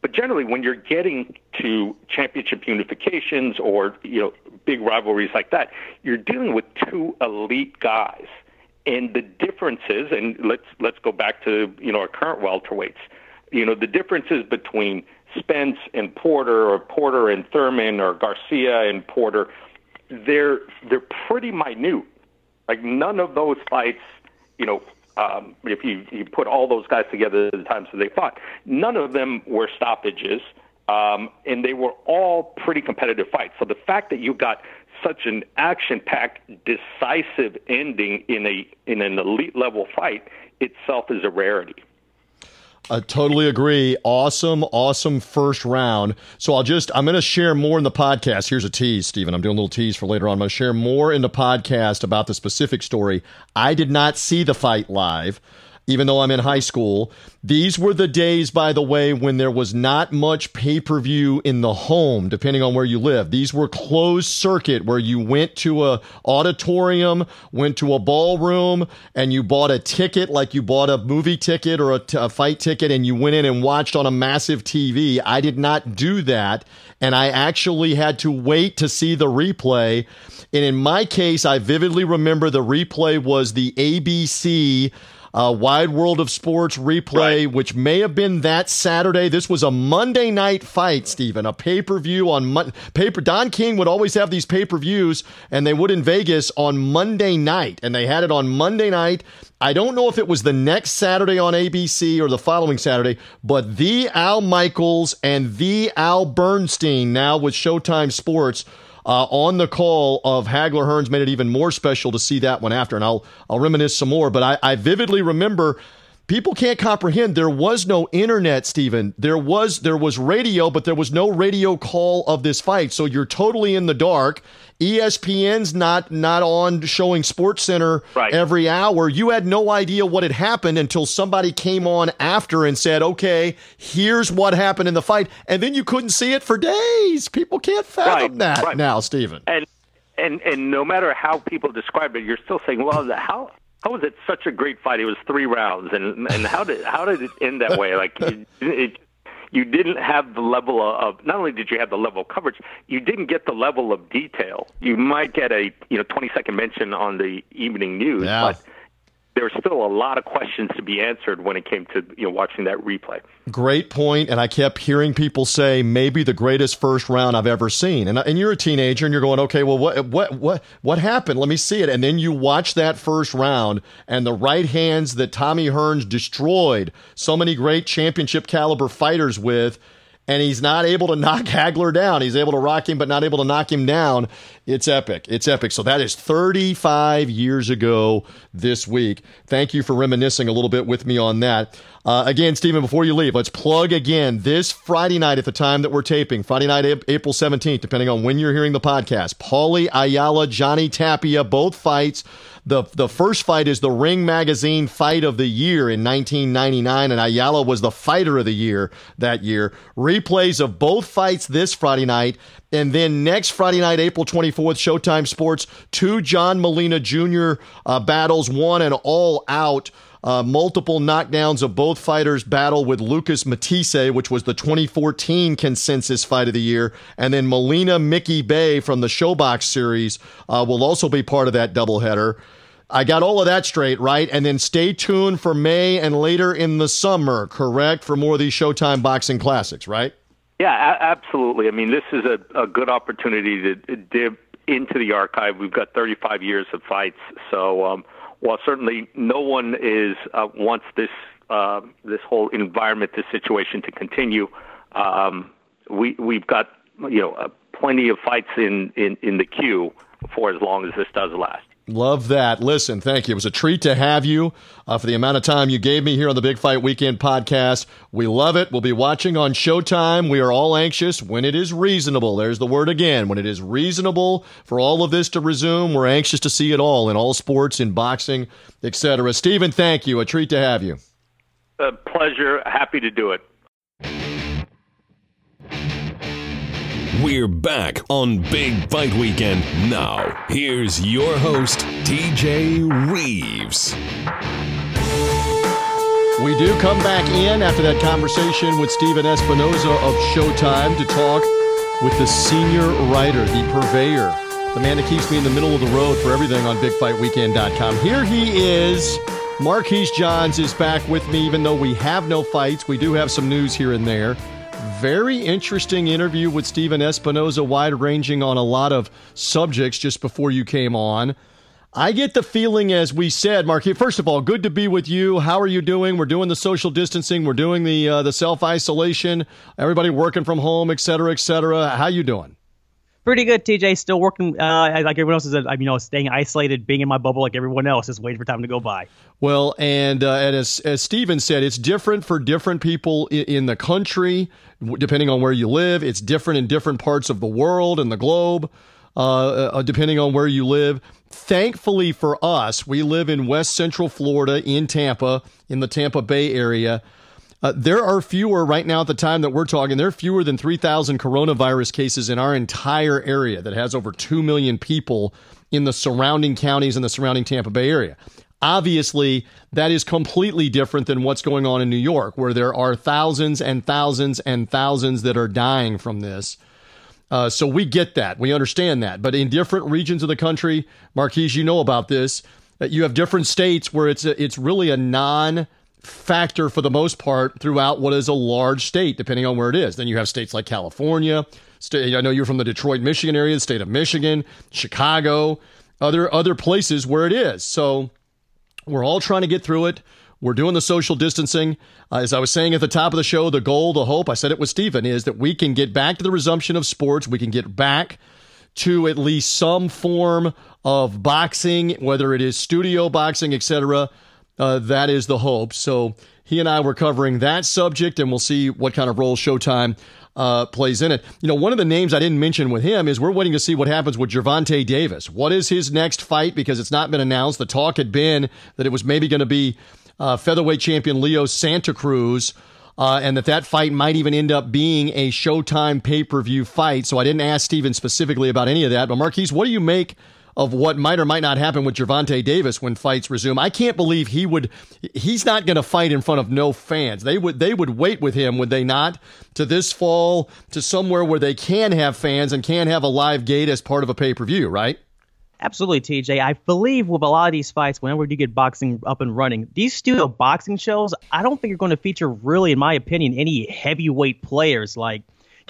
but generally when you're getting to championship unifications or you know big rivalries like that, you're dealing with two elite guys and the differences and let's let's go back to you know our current welterweights you know the differences between Spence and Porter or Porter and Thurman or Garcia and Porter they're they're pretty minute like none of those fights you know Um, if you, you put all those guys together, at the times that they fought, none of them were stoppages, um, and they were all pretty competitive fights. So the fact that you got such an action-packed, decisive ending in a in an elite level fight itself is a rarity. I totally agree. Awesome, awesome first round. So I'll just, I'm going to share more in the podcast. Here's a tease, Stephen. I'm doing a little tease for later on. I'm going to share more in the podcast about the specific story. I did not see the fight live even though I'm in high school. These were the days, by the way, when there was not much pay per view in the home, depending on where you live. These were closed circuit where you went to a auditorium, went to a ballroom, and you bought a ticket like you bought a movie ticket or a, t- a fight ticket, and you went in and watched on a massive TV. I did not do that, and I actually had to wait to see the replay. And in my case, I vividly remember the replay was the ABC uh, Wide World of Sports replay, right. which may have been that Saturday. This was a Monday night fight, Stephen, a pay per view on Mon- paper. Don King would always have these pay per views, and they would in Vegas on Monday night, and they had it on Monday night. I don't know if it was the next Saturday on ABC or the following Saturday, but the Al Michaels and the Al Bernstein, now with Showtime Sports, uh, on the call of Hagler Hearns made it even more special to see that one after. And I'll I'll reminisce some more, but I, I vividly remember people can't comprehend. There was no internet stephen. There was there was radio but there was no radio call of this fight. So you're totally in the dark. Espn's not not on showing sports center right. every hour. You had no idea what had happened until somebody came on after and said okay here's what happened in the fight. And then you couldn't see it for days. People can't fathom right. that right. now stephen. And and and no matter how people describe it, you're still saying, well, how how was it such a great fight? It was three rounds, and and how did how did it end that way? Like it, it, you didn't have the level of not only did you have the level of coverage, you didn't get the level of detail. You might get a you know 20 second mention on the evening news, yeah. but there were still a lot of questions to be answered when it came to you know watching that replay. Great point, and I kept hearing people say maybe the greatest first round I've ever seen. And and you're a teenager and you're going, okay, well what what what what happened? Let me see it. And then you watch that first round and the right hands that Tommy Hearns destroyed so many great championship caliber fighters with and he's not able to *laughs* knock Hagler down. He's able to rock him, but not able to knock him down. It's epic. It's epic. So that is 35 years ago this week. Thank you for reminiscing a little bit with me on that. Uh, again, Stephen, before you leave, let's plug again this Friday night at the time that we're taping, Friday night, April 17th, depending on when you're hearing the podcast. Paulie Ayala, Johnny Tapia, both fights the the first fight is the Ring Magazine Fight of the Year in 1999, and Ayala was the Fighter of the Year that year. Replays of both fights this Friday night, and then next Friday night, April 24th, Showtime Sports, two John Molina Jr. Uh, battles, one and all out. Uh, multiple knockdowns of both fighters battle with Lucas Matthysse, which was the 2014 consensus fight of the year. And then Molina Mickey Bey from the ShoBox series uh, will also be part of that doubleheader. I got all of that straight, right? And then stay tuned for May and later in the summer, correct? For more of these Showtime boxing classics, right? Yeah, a- absolutely. I mean, this is a, a good opportunity to dip into the archive. We've got 35 years of fights, so um, while certainly no one is uh, wants this uh, this whole environment, this situation to continue, um, we we've got you know uh, plenty of fights in, in in the queue for as long as this does last. Love that. Listen, thank you. It was a treat to have you uh, for the amount of time you gave me here on the Big Fight Weekend podcast. We love it. We'll be watching on Showtime. We are all anxious when it is reasonable. There's the word again. When it is reasonable for all of this to resume, we're anxious to see it all in all sports, in boxing, etc. Stephen, thank you. A treat to have you. A pleasure. Happy to do it. We're back on Big Fight Weekend. Now, here's your host, TJ Reeves. We do come back in after that conversation with Stephen Espinoza of Showtime to talk with the senior writer, the purveyor, the man that keeps me in the middle of the road for everything on BigFightWeekend.com. Here he is. Marquise Johns is back with me, even though we have no fights. We do have some news here and there. Very interesting interview with Stephen Espinoza, wide ranging on a lot of subjects just before you came on. I get the feeling, as we said, Marquis. First of all, good to be with you. How are you doing? We're doing the social distancing. We're doing the uh, the self isolation. Everybody working from home, et cetera, et cetera. How you doing? Pretty good, TJ. Still working uh, like everyone else is. You know, staying isolated, being in my bubble like everyone else, is waiting for time to go by. Well, and, uh, and as as Stephen said, it's different for different people in, in the country, depending on where you live. It's different in different parts of the world and the globe, uh, uh depending on where you live. Thankfully for us, we live in West Central Florida in Tampa, in the Tampa Bay area. Uh, there are fewer right now at the time that we're talking. There are fewer than 3,000 coronavirus cases in our entire area that has over 2 million people in the surrounding counties and the surrounding Tampa Bay area. Obviously, that is completely different than what's going on in New York, where there are thousands and thousands and thousands that are dying from this. Uh, so we get that. We understand that. But in different regions of the country, Marquise, you know about this. Uh, you have different states where it's a, it's really a non factor for the most part throughout what is a large state, depending on where it is. Then you have states like California. State, I know you're from the Detroit, Michigan area, the state of Michigan, Chicago, other other places where it is. So we're all trying to get through it. We're doing the social distancing. Uh, as I was saying at the top of the show, the goal, the hope, I said it with Stephen, is that we can get back to the resumption of sports. We can get back to at least some form of boxing, whether it is studio boxing, etc. Uh, that is the hope. So he and I were covering that subject, and we'll see what kind of role Showtime uh, plays in it. You know, one of the names I didn't mention with him is we're waiting to see what happens with Gervonta Davis. What is his next fight? Because it's not been announced. The talk had been that it was maybe going to be uh, featherweight champion Leo Santa Cruz. Uh, and that that fight might even end up being a Showtime pay per view fight. So I didn't ask Stephen specifically about any of that. But Marquise, what do you make of what might or might not happen with Gervonta Davis when fights resume? I can't believe he would. He's not going to fight in front of no fans. They would. They would wait with him, would they not? To this fall, to somewhere where they can have fans and can have a live gate as part of a pay per view, right? Absolutely, TJ. I believe with a lot of these fights, whenever you get boxing up and running, these studio boxing shows, I don't think you're going to feature really, in my opinion, any heavyweight players. Like,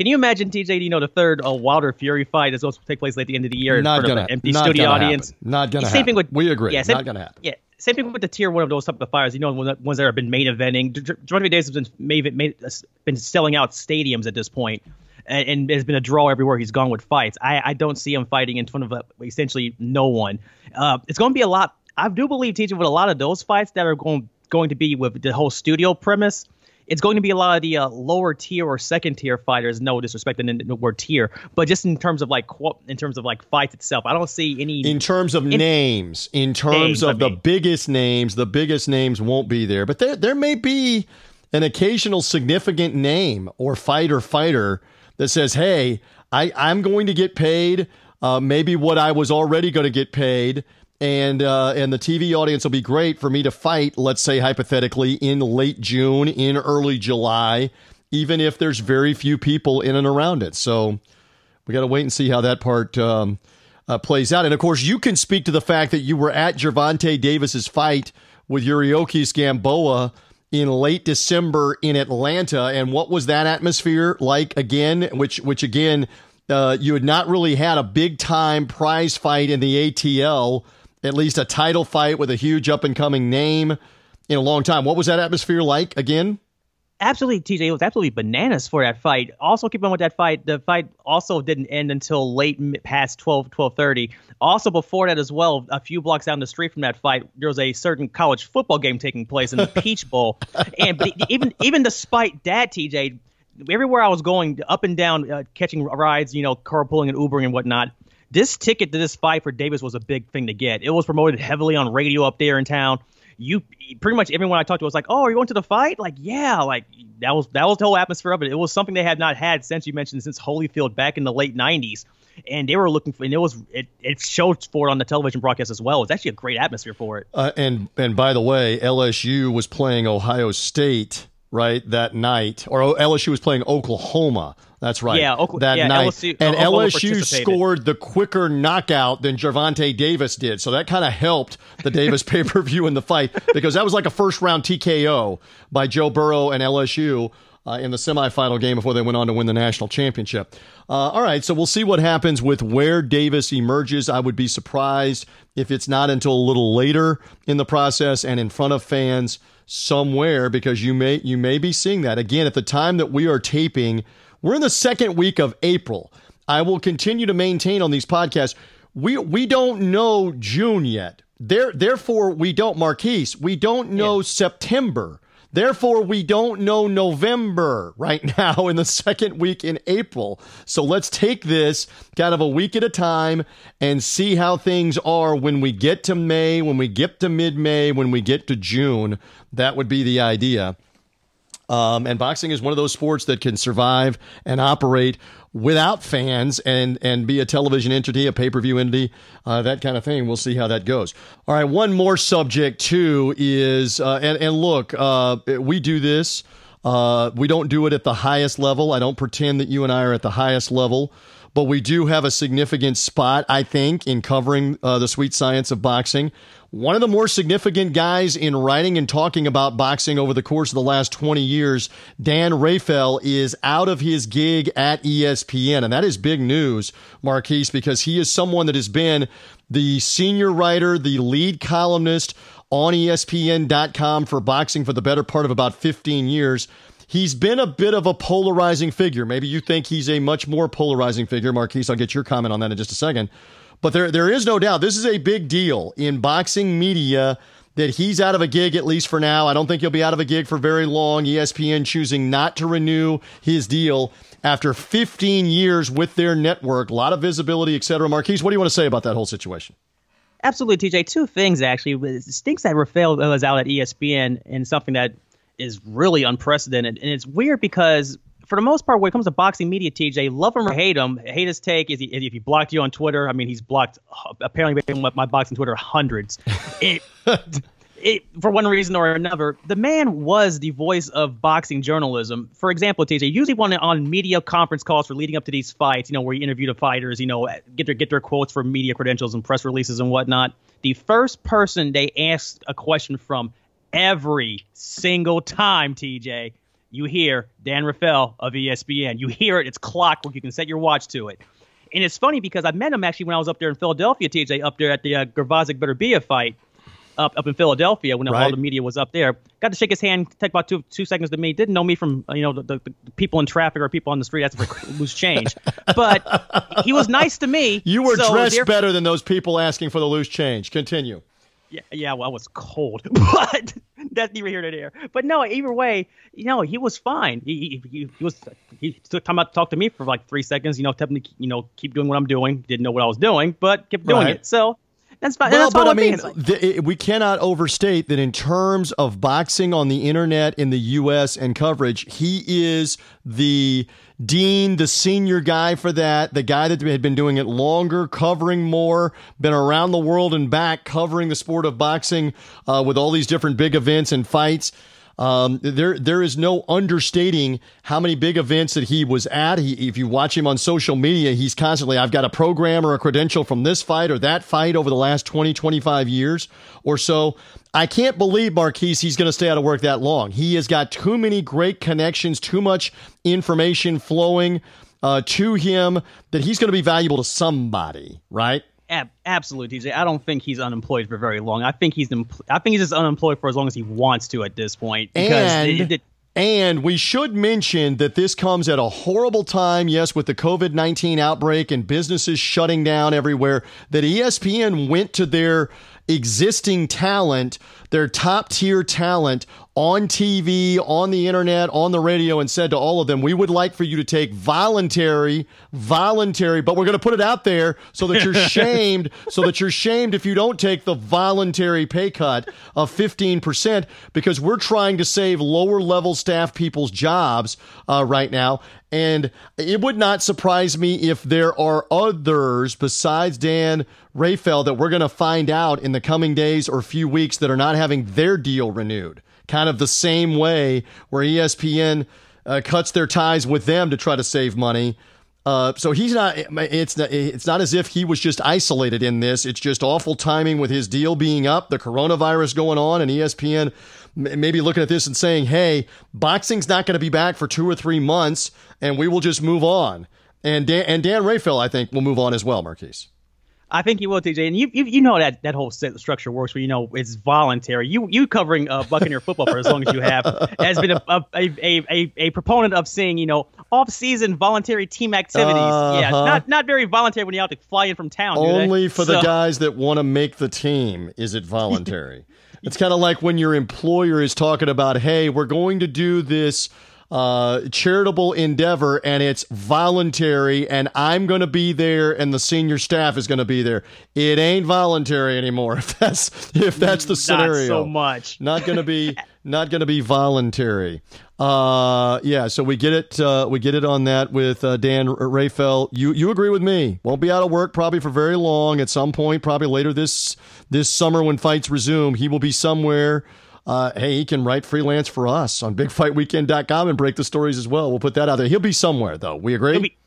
can you imagine, TJ? You know, the third a Wilder Fury fight is supposed to take place late at the end of the year not in gonna, front of an empty not studio gonna audience. Happen. Not to Same happen. thing with we agree. Yeah, same, not to happen. Yeah, same thing with the tier one of those type of fires. You know, ones that have been main eventing. Gervonta Davis has been, made, made, been selling out stadiums at this point and, and has been a draw everywhere he's gone with fights. I, I don't see him fighting in front of uh, essentially no one. Uh, it's going to be a lot. I do believe, TJ with a lot of those fights that are going going to be with the whole studio premise. It's going to be a lot of the uh, lower tier or second tier fighters. No disrespect in the word tier, but just in terms of like in terms of like fights itself, I don't see any. In terms of in, names, in terms names, of the biggest names, the biggest names won't be there, but there there may be an occasional significant name or fighter fighter that says, hey, I, I'm going to get paid uh, maybe what I was already going to get paid. And uh, and the TV audience will be great for me to fight. Let's say hypothetically in late June, in early July, even if there's very few people in and around it. So we got to wait and see how that part um, uh, plays out. And of course, you can speak to the fact that you were at Gervonta Davis's fight with Yuriorkis Gamboa in late December in Atlanta. And what was that atmosphere like again? Which, which again, uh, you had not really had a big time prize fight in the ATL, at least a title fight with a huge up and coming name in a long time. What was that atmosphere like again? absolutely, TJ, it was absolutely bananas for that fight. Also, keep on with that fight. The fight also didn't end until late past 12, 12.30. Also, before that as well, a few blocks down the street from that fight, there was a certain college football game taking place in the *laughs* Peach Bowl. And but even even despite that, TJ, everywhere I was going, up and down, uh, catching rides, you know, carpooling and Ubering and whatnot, this ticket to this fight for Davis was a big thing to get. It was promoted heavily on radio up there in town you pretty much everyone I talked to was like, "Oh, are you going to the fight?" Like, yeah, like that was that was the whole atmosphere of it. It was something they had not had since you mentioned since Holyfield back in the late '90s, and they were looking for, and it was it it showed for it on the television broadcast as well. It's actually a great atmosphere for it. Uh, and and by the way, LSU was playing Ohio State right that night, or LSU was playing Oklahoma. That's right. Yeah, Oklahoma, that yeah, night. LSU, and Oklahoma LSU scored the quicker knockout than Gervonta Davis did. So that kind of helped the Davis *laughs* pay per view in the fight because that was like a first round TKO by Joe Burrow and LSU uh, in the semifinal game before they went on to win the national championship. Uh, all right, so we'll see what happens with where Davis emerges. I would be surprised if it's not until a little later in the process and in front of fans somewhere because you may you may be seeing that again at the time that we are taping. We're in the second week of April. I will continue to maintain on these podcasts. We we don't know June yet. There, therefore, we don't Marquise. We don't know yeah. September. Therefore, we don't know November right *laughs* now in the second week in April. So let's take this kind of a week at a time and see how things are when we get to May, when we get to mid May, when we get to June. That would be the idea. Um, and boxing is one of those sports that can survive and operate without fans and and be a television entity, a pay per view entity, uh, that kind of thing. We'll see how that goes. All right, one more subject too is uh, and and look, uh, we do this. Uh, we don't do it at the highest level. I don't pretend that you and I are at the highest level, but we do have a significant spot, I think, in covering uh, the sweet science of boxing one of the more significant guys in writing and talking about boxing over the course of the last 20 years, Dan Rafael, is out of his gig at ESPN. And that is big news, Marquise, because he is someone that has been the senior writer, the lead columnist on ESPN.com for boxing for the better part of about 15 years. He's been a bit of a polarizing figure. Maybe you think he's a much more polarizing figure. Marquise, I'll get your comment on that in just a second. But there, there is no doubt this is a big deal in boxing media that he's out of a gig at least for now. I don't think he'll be out of a gig for very long. ESPN choosing not to renew his deal after 15 years with their network, a lot of visibility, et cetera. Marquise, what do you want to say about that whole situation? Absolutely, TJ. Two things actually. It stinks that Rafael was out at ESPN and something that is really unprecedented. And it's weird because for the most part, when it comes to boxing media, TJ, love him or hate him, hate his take. Is he, if he blocked you on Twitter? I mean, he's blocked uh, apparently my, my boxing Twitter hundreds. *laughs* It, it for one reason or another, the man was the voice of boxing journalism. For example, TJ, usually when on media conference calls for leading up to these fights, you know, where you interview the fighters, you know, get their get their quotes for media credentials and press releases and whatnot. The first person they asked a question from every single time, TJ, you hear Dan Rafael of ESPN. You hear it. It's clockwork. You can set your watch to it. And it's funny because I met him actually when I was up there in Philadelphia, TJ, up there at the uh, Gvozdyk Beterbiev fight up up in Philadelphia when right. all the media was up there. Got to shake his hand, take about two two seconds to me. Didn't know me from uh, you know the, the, the people in traffic or people on the street. That's for loose change. But he was nice to me. You were so dressed better than those people asking for the loose change. Continue. Yeah, yeah. Well, I was cold, *laughs* but that's neither here nor there. But no, either way, you know, he was fine. He, he, he was he took time out to talk to me for like three seconds. You know, telling me you know keep doing what I'm doing. Didn't know what I was doing, but kept doing right. it. So that's fine. Well, that's but I mean, the, we cannot overstate that in terms of boxing on the internet in the U.S. and coverage, he is the dean, the senior guy for that, the guy that had been doing it longer, covering more, been around the world and back, covering the sport of boxing uh, with all these different big events and fights. Um, there, there is no understating how many big events that he was at. He, if you watch him on social media, he's constantly, I've got a program or a credential from this fight or that fight over the last 20, 25 years or so. I can't believe Marquise he's going to stay out of work that long. He has got too many great connections, too much information flowing uh, to him that he's going to be valuable to somebody, right? Ab- absolutely, TJ. I don't think he's unemployed for very long. I think he's empl- I think he's just unemployed for as long as he wants to at this point. Because and, it, it, and we should mention that this comes at a horrible time, yes, with the COVID 19 outbreak and businesses shutting down everywhere, that ESPN went to their existing talent, their top tier talent on TV, on the internet, on the radio, and said to all of them, We would like for you to take voluntary, voluntary, but we're going to put it out there so that you're *laughs* shamed, so that you're shamed if you don't take the voluntary pay cut of 15%, because we're trying to save lower level staff people's jobs uh, right now. And it would not surprise me if there are others besides Dan Rafael that we're going to find out in the coming days or few weeks that are not having their deal renewed. Kind of the same way where ESPN uh, cuts their ties with them to try to save money. Uh, so he's not. It's not. It's not as if he was just isolated in this. It's just awful timing with his deal being up, the coronavirus going on, and ESPN maybe looking at this and saying, "Hey, boxing's not going to be back for two or three months, and we will just move on." And Dan, and Dan Rafael, I think, will move on as well, Marquise. I think you will, TJ. And you, you, you know that that whole structure works where you know it's voluntary. You you covering uh, Buccaneer football for as long as you have has been a a, a, a, a proponent of seeing you know off season voluntary team activities. Uh-huh. Yeah, not not very voluntary when you have to fly in from town. Only for so. the guys that want to make the team is it voluntary. *laughs* it's kind of like when your employer is talking about, hey, we're going to do this uh, charitable endeavor and it's voluntary and I'm going to be there and the senior staff is going to be there. It ain't voluntary anymore *laughs* if that's if that's the scenario. Not so much. *laughs* Not going to be not going to be voluntary. Uh, yeah, so we get it. Uh, we get it on that with uh, Dan Rafael. You you agree with me? Won't be out of work probably for very long. At some point, probably later this this summer when fights resume, he will be somewhere uh, hey, he can write freelance for us on bigfightweekend.com and break the stories as well. We'll put that out there. He'll be somewhere, though. We agree? He'll be,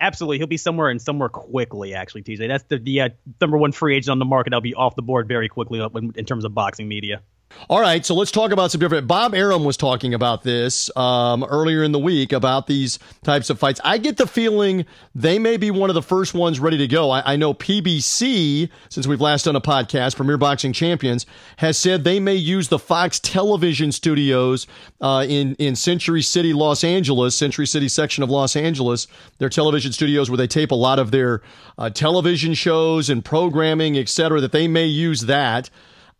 absolutely. He'll be somewhere and somewhere quickly, actually, TJ. That's the, the uh, number one free agent on the market. I'll be off the board very quickly in, in terms of boxing media. All right, so let's talk about some different. Bob Arum was talking about this um, earlier in the week about these types of fights. I get the feeling they may be one of the first ones ready to go. I, I know PBC, since we've last done a podcast, Premier Boxing Champions, has said they may use the Fox television studios uh, in in Century City, Los Angeles, Century City section of Los Angeles. Their television studios where they tape a lot of their uh, television shows and programming, et cetera. That they may use that.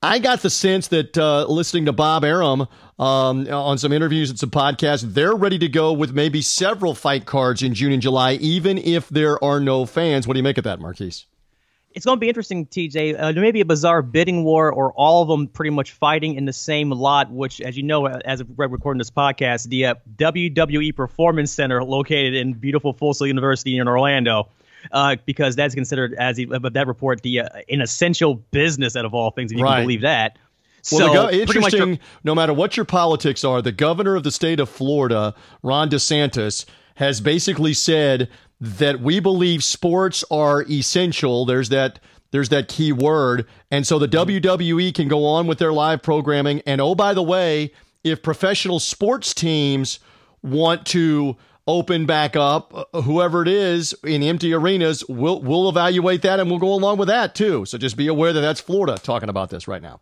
I got the sense that uh, listening to Bob Arum um, on some interviews and some podcasts, they're ready to go with maybe several fight cards in June and July, even if there are no fans. What do you make of that, Marquise? It's going to be interesting, TJ. Uh, there may be a bizarre bidding war, or all of them pretty much fighting in the same lot. Which, as you know, as we're recording this podcast, the uh, WWE Performance Center, located in beautiful Sail University in Orlando, uh, because that's considered as he but that report the uh, an essential business out of all things, if you right. can believe that. Well, so, go- interesting. no matter what your politics are, the governor of the state of Florida, Ron DeSantis, has basically said that we believe sports are essential. There's that. There's that key word. And so the WWE can go on with their live programming. And oh, by the way, if professional sports teams want to open back up, whoever it is in empty arenas, we'll we'll evaluate that and we'll go along with that too. So just be aware that that's Florida talking about this right now.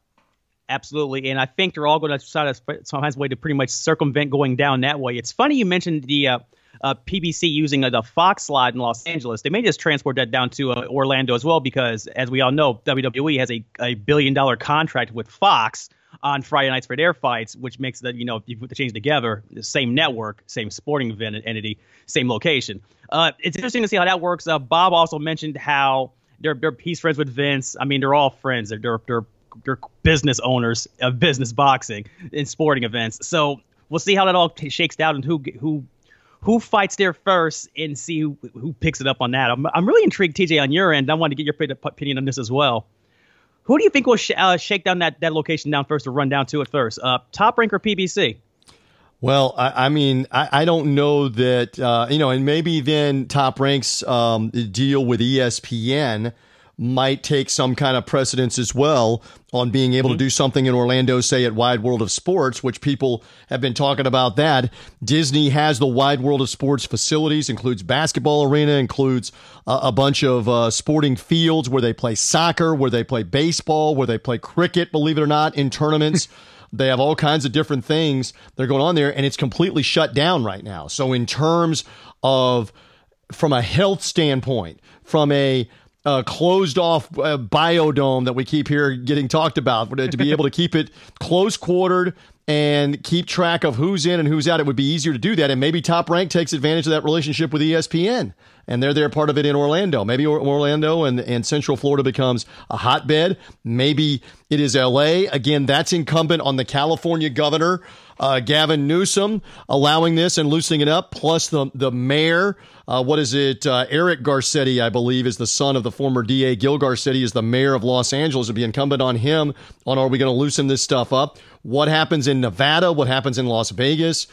Absolutely, and I think they're all going to try to sometimes way to pretty much circumvent going down that way. It's funny you mentioned the. Uh, uh, PBC using uh, the Fox slot in Los Angeles. They may just transport that down to uh, Orlando as well because, as we all know, WWE has a, a billion dollar contract with Fox on Friday nights for their fights, which makes that you know if you put the chains together, the same network, same sporting event entity, same location. Uh, it's interesting to see how that works. Uh, Bob also mentioned how they're, they're he's friends with Vince. I mean, they're all friends. They're they're they're, they're business owners of business boxing in sporting events. So we'll see how that all shakes out and who who who fights there first and see who, who picks it up on that. I'm, I'm really intrigued, TJ, on your end. I want to get your opinion on this as well. Who do you think will sh- uh, shake down that, that location down first or run down to it first? Uh, top rank or PBC? Well, I, I mean, I, I, don't know that, uh, you know, and maybe then top ranks um, deal with ESPN might take some kind of precedence as well on being able mm-hmm. to do something in Orlando, say at Wide World of Sports, which people have been talking about that. Disney has the Wide World of Sports facilities, includes basketball arena, includes uh, a bunch of uh, sporting fields where they play soccer, where they play baseball, where they play cricket, believe it or not, in tournaments. *laughs* They have all kinds of different things that are going on there, and it's completely shut down right now. So, in terms of from a health standpoint, from a uh, closed off uh, biodome that we keep here getting talked about to be able to keep it close quartered and keep track of who's in and who's out. It would be easier to do that. And maybe Top Rank takes advantage of that relationship with ESPN and they're there part of it in Orlando. Maybe Orlando and, and Central Florida becomes a hotbed. Maybe it is LA. Again, that's incumbent on the California governor uh, Gavin Newsom allowing this and loosening it up, plus the the mayor. Uh, what is it? Uh, Eric Garcetti, I believe, is the son of the former DA. Gil Garcetti is the mayor of Los Angeles. It'd be incumbent on him on are we going to loosen this stuff up? What happens in Nevada? What happens in Las Vegas?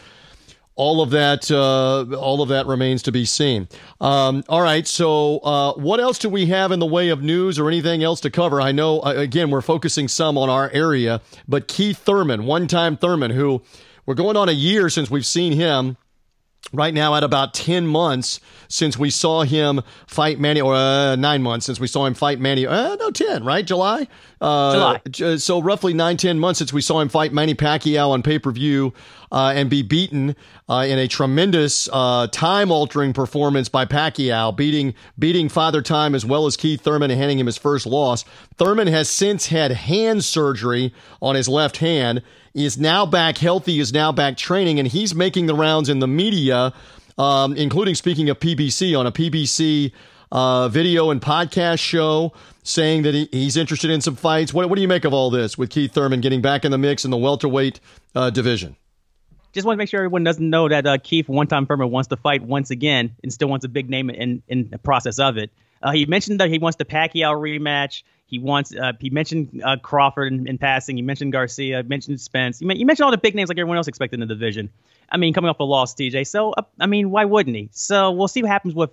all of that, uh, all of that remains to be seen. Um, all right. So, uh, what else do we have in the way of news or anything else to cover? I know, uh, again, we're focusing some on our area, but Keith Thurman, one-time Thurman, who we're going on a year since we've seen him right now at about 10 months since we saw him fight Manny, or uh, nine months since we saw him fight Manny, uh, no, 10, right? July? Uh, July. So roughly nine, 10 months since we saw him fight Manny Pacquiao on pay per view uh, and be beaten uh, in a tremendous uh, time altering performance by Pacquiao, beating, beating Father Time as well as Keith Thurman and handing him his first loss. Thurman has since had hand surgery on his left hand is now back healthy, is now back training, and he's making the rounds in the media, um, including speaking of PBC on a PBC uh, video and podcast show, saying that he, he's interested in some fights. What, what, do you make of all this with Keith Thurman getting back in the mix in the welterweight uh, division? Just want to make sure everyone doesn't know that uh, Keith, one time Thurman, wants to fight once again and still wants a big name in, in the process of it. Uh, he mentioned that he wants the Pacquiao rematch. He wants. Uh, he mentioned uh, Crawford in, in, passing. He mentioned Garcia. Mentioned Spence. You, mentioned all the big names like everyone else expected in the division. I mean, coming off a loss, TJ. So uh, I mean, why wouldn't he? So we'll see what happens with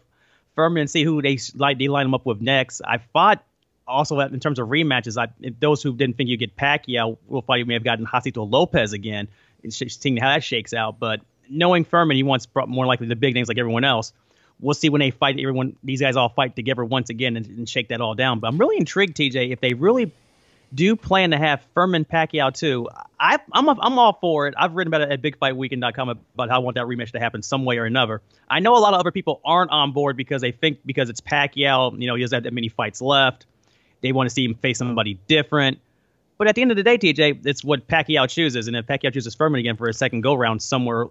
Thurman and see who they like. They line him up with next. I thought also in terms of rematches. I those who didn't think you'd get Pacquiao will thought you may have gotten Josesito Lopez again. Seeing how that shakes out, but knowing Thurman, he wants more likely the big names like everyone else we'll see when they fight. Everyone, these guys all fight together once again and, and shake that all down. But I'm really intrigued, TJ, if they really do plan to have Thurman Pacquiao too. I, I'm a, I'm all for it. I've written about it at BigFightWeekend.com about how I want that rematch to happen some way or another. I know a lot of other people aren't on board because they think because it's Pacquiao, you know, he doesn't have that many fights left. They want to see him face somebody different. But at the end of the day, TJ, it's what Pacquiao chooses, and if Pacquiao chooses Thurman again for a second go round somewhere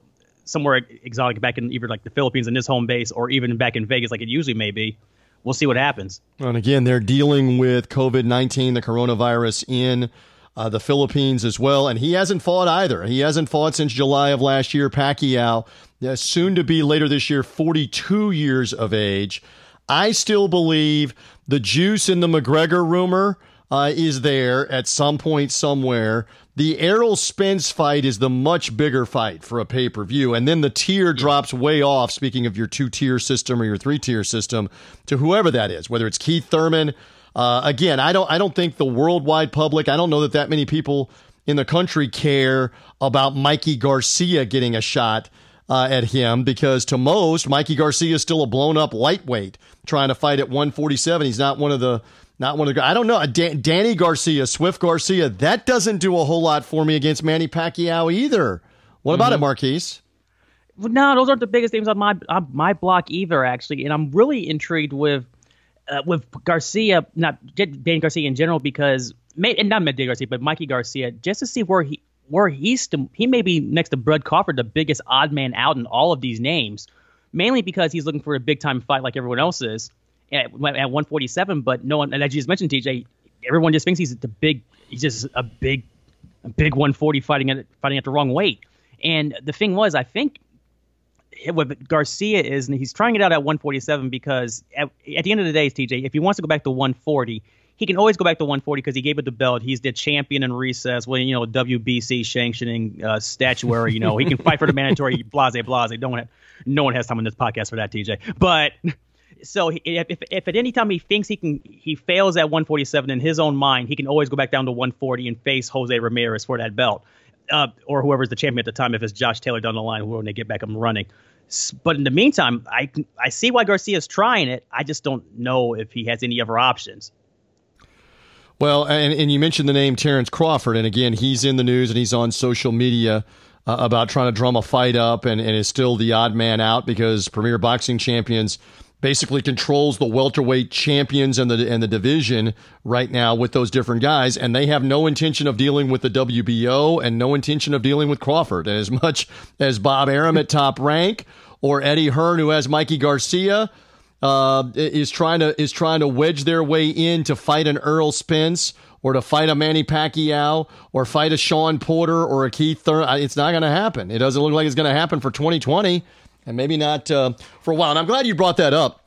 somewhere exotic back in either like the Philippines in his home base or even back in Vegas like it usually may be. We'll see what happens. And again, they're dealing with COVID 19, the coronavirus in uh, the Philippines as well. And he hasn't fought either. He hasn't fought since July of last year. Pacquiao, uh, soon to be later this year, 42 years of age. I still believe the juice in the McGregor rumor uh, is there at some point somewhere. The Errol Spence fight is the much bigger fight for a pay per view. And then the tier drops way off, speaking of your two tier system or your three tier system, to whoever that is, whether it's Keith Thurman. Uh, again, I don't, I don't think the worldwide public, I don't know that that many people in the country care about Mikey Garcia getting a shot uh, at him because to most, Mikey Garcia is still a blown up lightweight trying to fight at 147. He's not one of the not one of the. I don't know. Dan, Danny Garcia, Swift Garcia. That doesn't do a whole lot for me against Manny Pacquiao either. What about mm-hmm. it, Marquise? No, those aren't the biggest names on my on my block either, actually. And I'm really intrigued with uh, with Garcia, not Danny Garcia in general, because and not Danny Garcia, but Mikey Garcia, just to see where he where he's to, he may be next to Bud Crawford, the biggest odd man out in all of these names, mainly because he's looking for a big time fight like everyone else is at, at 147, but no one, and as you just mentioned, TJ, everyone just thinks he's the big, he's just a big, a big 140 fighting at fighting at the wrong weight. And the thing was, I think what Garcia is, and he's trying it out at 147 because at, at the end of the day, TJ, if he wants to go back to 140, he can always go back to 140 because he gave it the belt. He's the champion in recess. Well, you know, WBC sanctioning uh, statuary. You know, he can fight for the *laughs* mandatory. blase, blase. No one, no one has time on this podcast for that, TJ. But so if, if, at any time he thinks he can he fails at 147 in his own mind, he can always go back down to 140 and face Jose Ramirez for that belt, uh, or whoever's the champion at the time. If it's Josh Taylor down the line, when they get back I'm running. But in the meantime, I I see why Garcia's trying it. I just don't know if he has any other options. Well, and, and you mentioned the name Terence Crawford, and again, he's in the news and he's on social media. Uh, about trying to drum a fight up and, and is still the odd man out because Premier Boxing Champions basically controls the welterweight champions and the and the division right now with those different guys, and they have no intention of dealing with the WBO and no intention of dealing with Crawford. And as much as Bob Arum at top rank or Eddie Hearn, who has Mikey Garcia, uh, is trying to is trying to wedge their way in to fight an Errol Spence or to fight a Manny Pacquiao or fight a Shawn Porter or a Keith Thurman. It's not going to happen. It doesn't look like it's going to happen for 2020 and maybe not uh, for a while. And I'm glad you brought that up.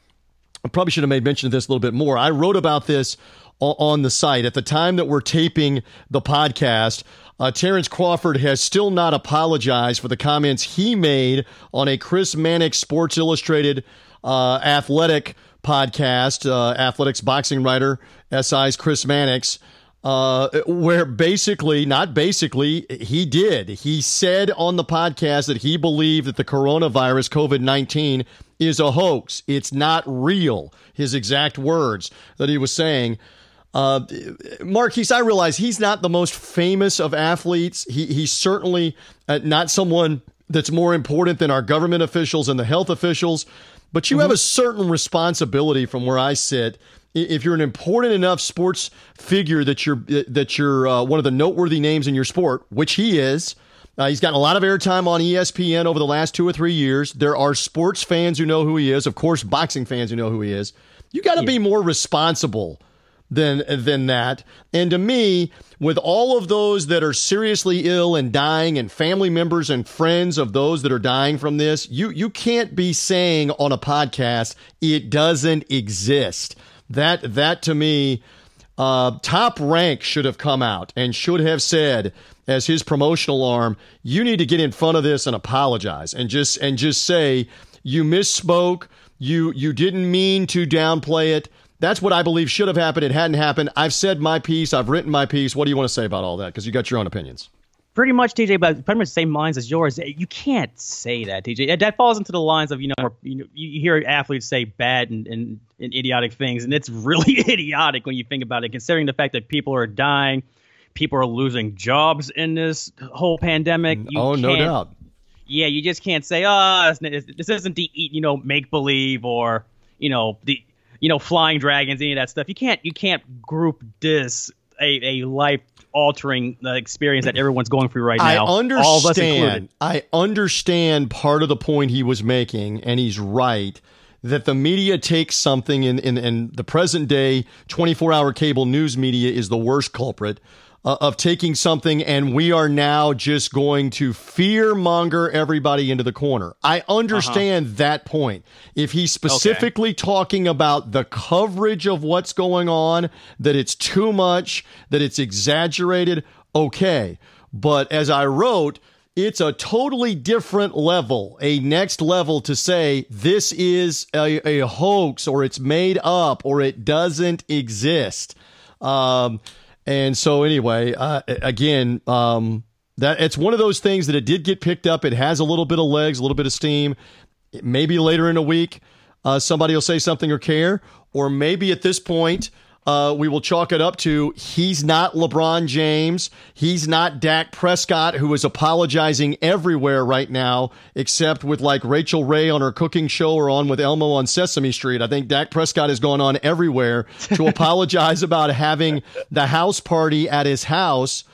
I probably should have made mention of this a little bit more. I wrote about this on the site. At the time that we're taping the podcast, uh, Terence Crawford has still not apologized for the comments he made on a Chris Mannix Sports Illustrated uh, athletic podcast, uh, athletics boxing writer, SI's Chris Mannix. Uh, where basically, not basically, he did. He said on the podcast that he believed that the coronavirus, COVID 19, is a hoax. It's not real. His exact words that he was saying. Uh, Marquise, I realize he's not the most famous of athletes. He, he's certainly uh, not someone that's more important than our government officials and the health officials. But you mm-hmm. have a certain responsibility from where I sit. If you're an important enough sports figure that you're that you're uh, one of the noteworthy names in your sport, which he is, uh, he's gotten a lot of airtime on ESPN over the last two or three years. There are sports fans who know who he is, of course, boxing fans who know who he is. You got to yeah. be more responsible than than that. And to me, with all of those that are seriously ill and dying and family members and friends of those that are dying from this, you you can't be saying on a podcast it doesn't exist. That that to me uh, top rank should have come out and should have said as his promotional arm, you need to get in front of this and apologize and just and just say you misspoke, you you didn't mean to downplay it that's what I believe should have happened. It hadn't happened. I've said my piece. I've written my piece. What do you want to say about all that? Because you got your own opinions. Pretty much, TJ, but pretty much the same lines as yours. You can't say that, TJ. That falls into the lines of you know, you, know, you hear athletes say bad and, and, and idiotic things, and it's *laughs* really idiotic when you think about it, considering the fact that people are dying, people are losing jobs in this whole pandemic. You oh, no doubt. Yeah, you just can't say, oh, this isn't the you know make believe or you know the you know, flying dragons, any of that stuff. You can't you can't group this a, a life altering uh, experience that everyone's going through right now. I understand. I understand part of the point he was making, and he's right that the media takes something in, in, in the present day 24 hour cable news media is the worst culprit uh, of taking something and we are now just going to fear monger everybody into the corner. I understand uh-huh. that point. If he's specifically okay. talking about the coverage of what's going on, that it's too much, that it's exaggerated, okay. But as I wrote, it's a totally different level, a next level to say this is a, a hoax or it's made up or it doesn't exist. Um, and so, anyway, uh, again, um, that it's one of those things that it did get picked up. It has a little bit of legs, a little bit of steam. Maybe later in a week, uh, somebody will say something or care, or maybe at this point, uh, we will chalk it up to he's not LeBron James. He's not Dak Prescott, who is apologizing everywhere right now, except with like Rachel Ray on her cooking show or on with Elmo on Sesame Street. I think Dak Prescott has gone on everywhere to *laughs* apologize about having the house party at his house.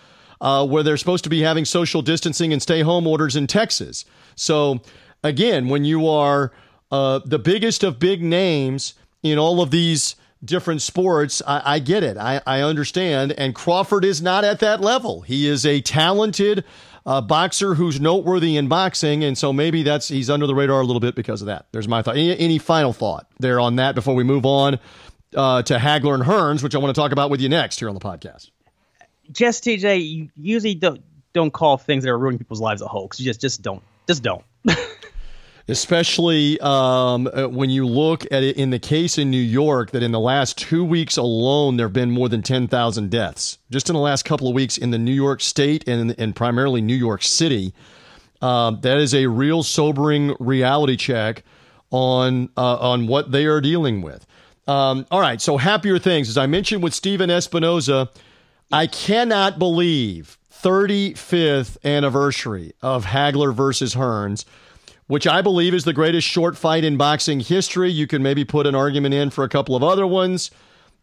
Uh, where they're supposed to be having social distancing and stay home orders in Texas. So, again, when you are uh, the biggest of big names in all of these different sports, I, I get it. I, I, understand. And Crawford is not at that level. He is a talented uh, boxer who's noteworthy in boxing, and so maybe that's he's under the radar a little bit because of that. There's my thought. Any, any final thought there on that before we move on uh, to Hagler and Hearns, which I want to talk about with you next here on the podcast. Just TJ, you usually don't don't call things that are ruining people's lives a hoax. You just just don't. Just don't. *laughs* especially um, uh, when you look at it in the case in New York that in the last two weeks alone, there have been more than 10,000 deaths. Just in the last couple of weeks in the New York State and, and primarily New York City. Uh, that is a real sobering reality check on uh, on what they are dealing with. Um, all right, so happier things. As I mentioned with Stephen Espinoza, I cannot believe 35th anniversary of Hagler versus Hearns which I believe is the greatest short fight in boxing history. You can maybe put an argument in for a couple of other ones,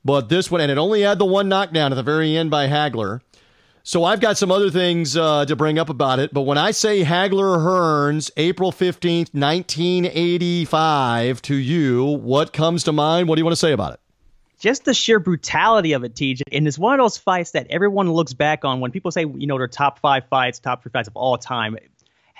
but this one, and it only had the one knockdown at the very end by Hagler. So I've got some other things uh, to bring up about it. But when I say Hagler Hearns, April 15th, 1985, to you, what comes to mind? What do you want to say about it? Just the sheer brutality of it, TJ. And it's one of those fights that everyone looks back on when people say, you know, they're top five fights, top three fights of all time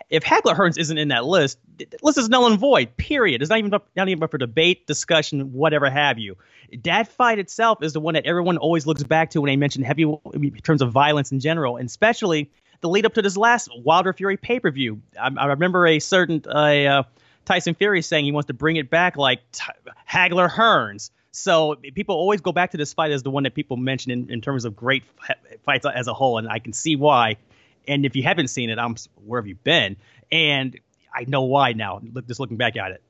if Hagler Hearns isn't in that list, the list is null and void. Period. It's not even up, not even up for debate, discussion, whatever have you. That fight itself is the one that everyone always looks back to when they mention heavy in terms of violence in general, and especially the lead up to this last Wilder Fury pay per view. I, I, remember a certain uh, Tyson Fury saying he wants to bring it back like t- Hagler Hearns. So people always go back to this fight as the one that people mention in, in terms of great fights as a whole, and I can see why. And if you haven't seen it, I'm where have you been? And I know why now. Just looking back at it.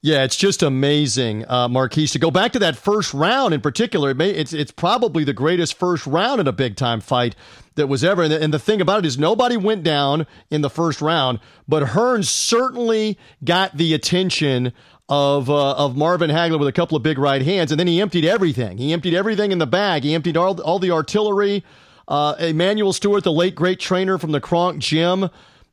Yeah, it's just amazing, uh, Marquise. To go back to that first round in particular, it may, it's it's probably the greatest first round in a big time fight that was ever. And the, and the thing about it is, nobody went down in the first round, but Hearns certainly got the attention of uh, of Marvin Hagler with a couple of big right hands, and then he emptied everything. He emptied everything in the bag. He emptied all all the artillery. Uh, Emanuel Steward, the late great trainer from the Kronk Gym,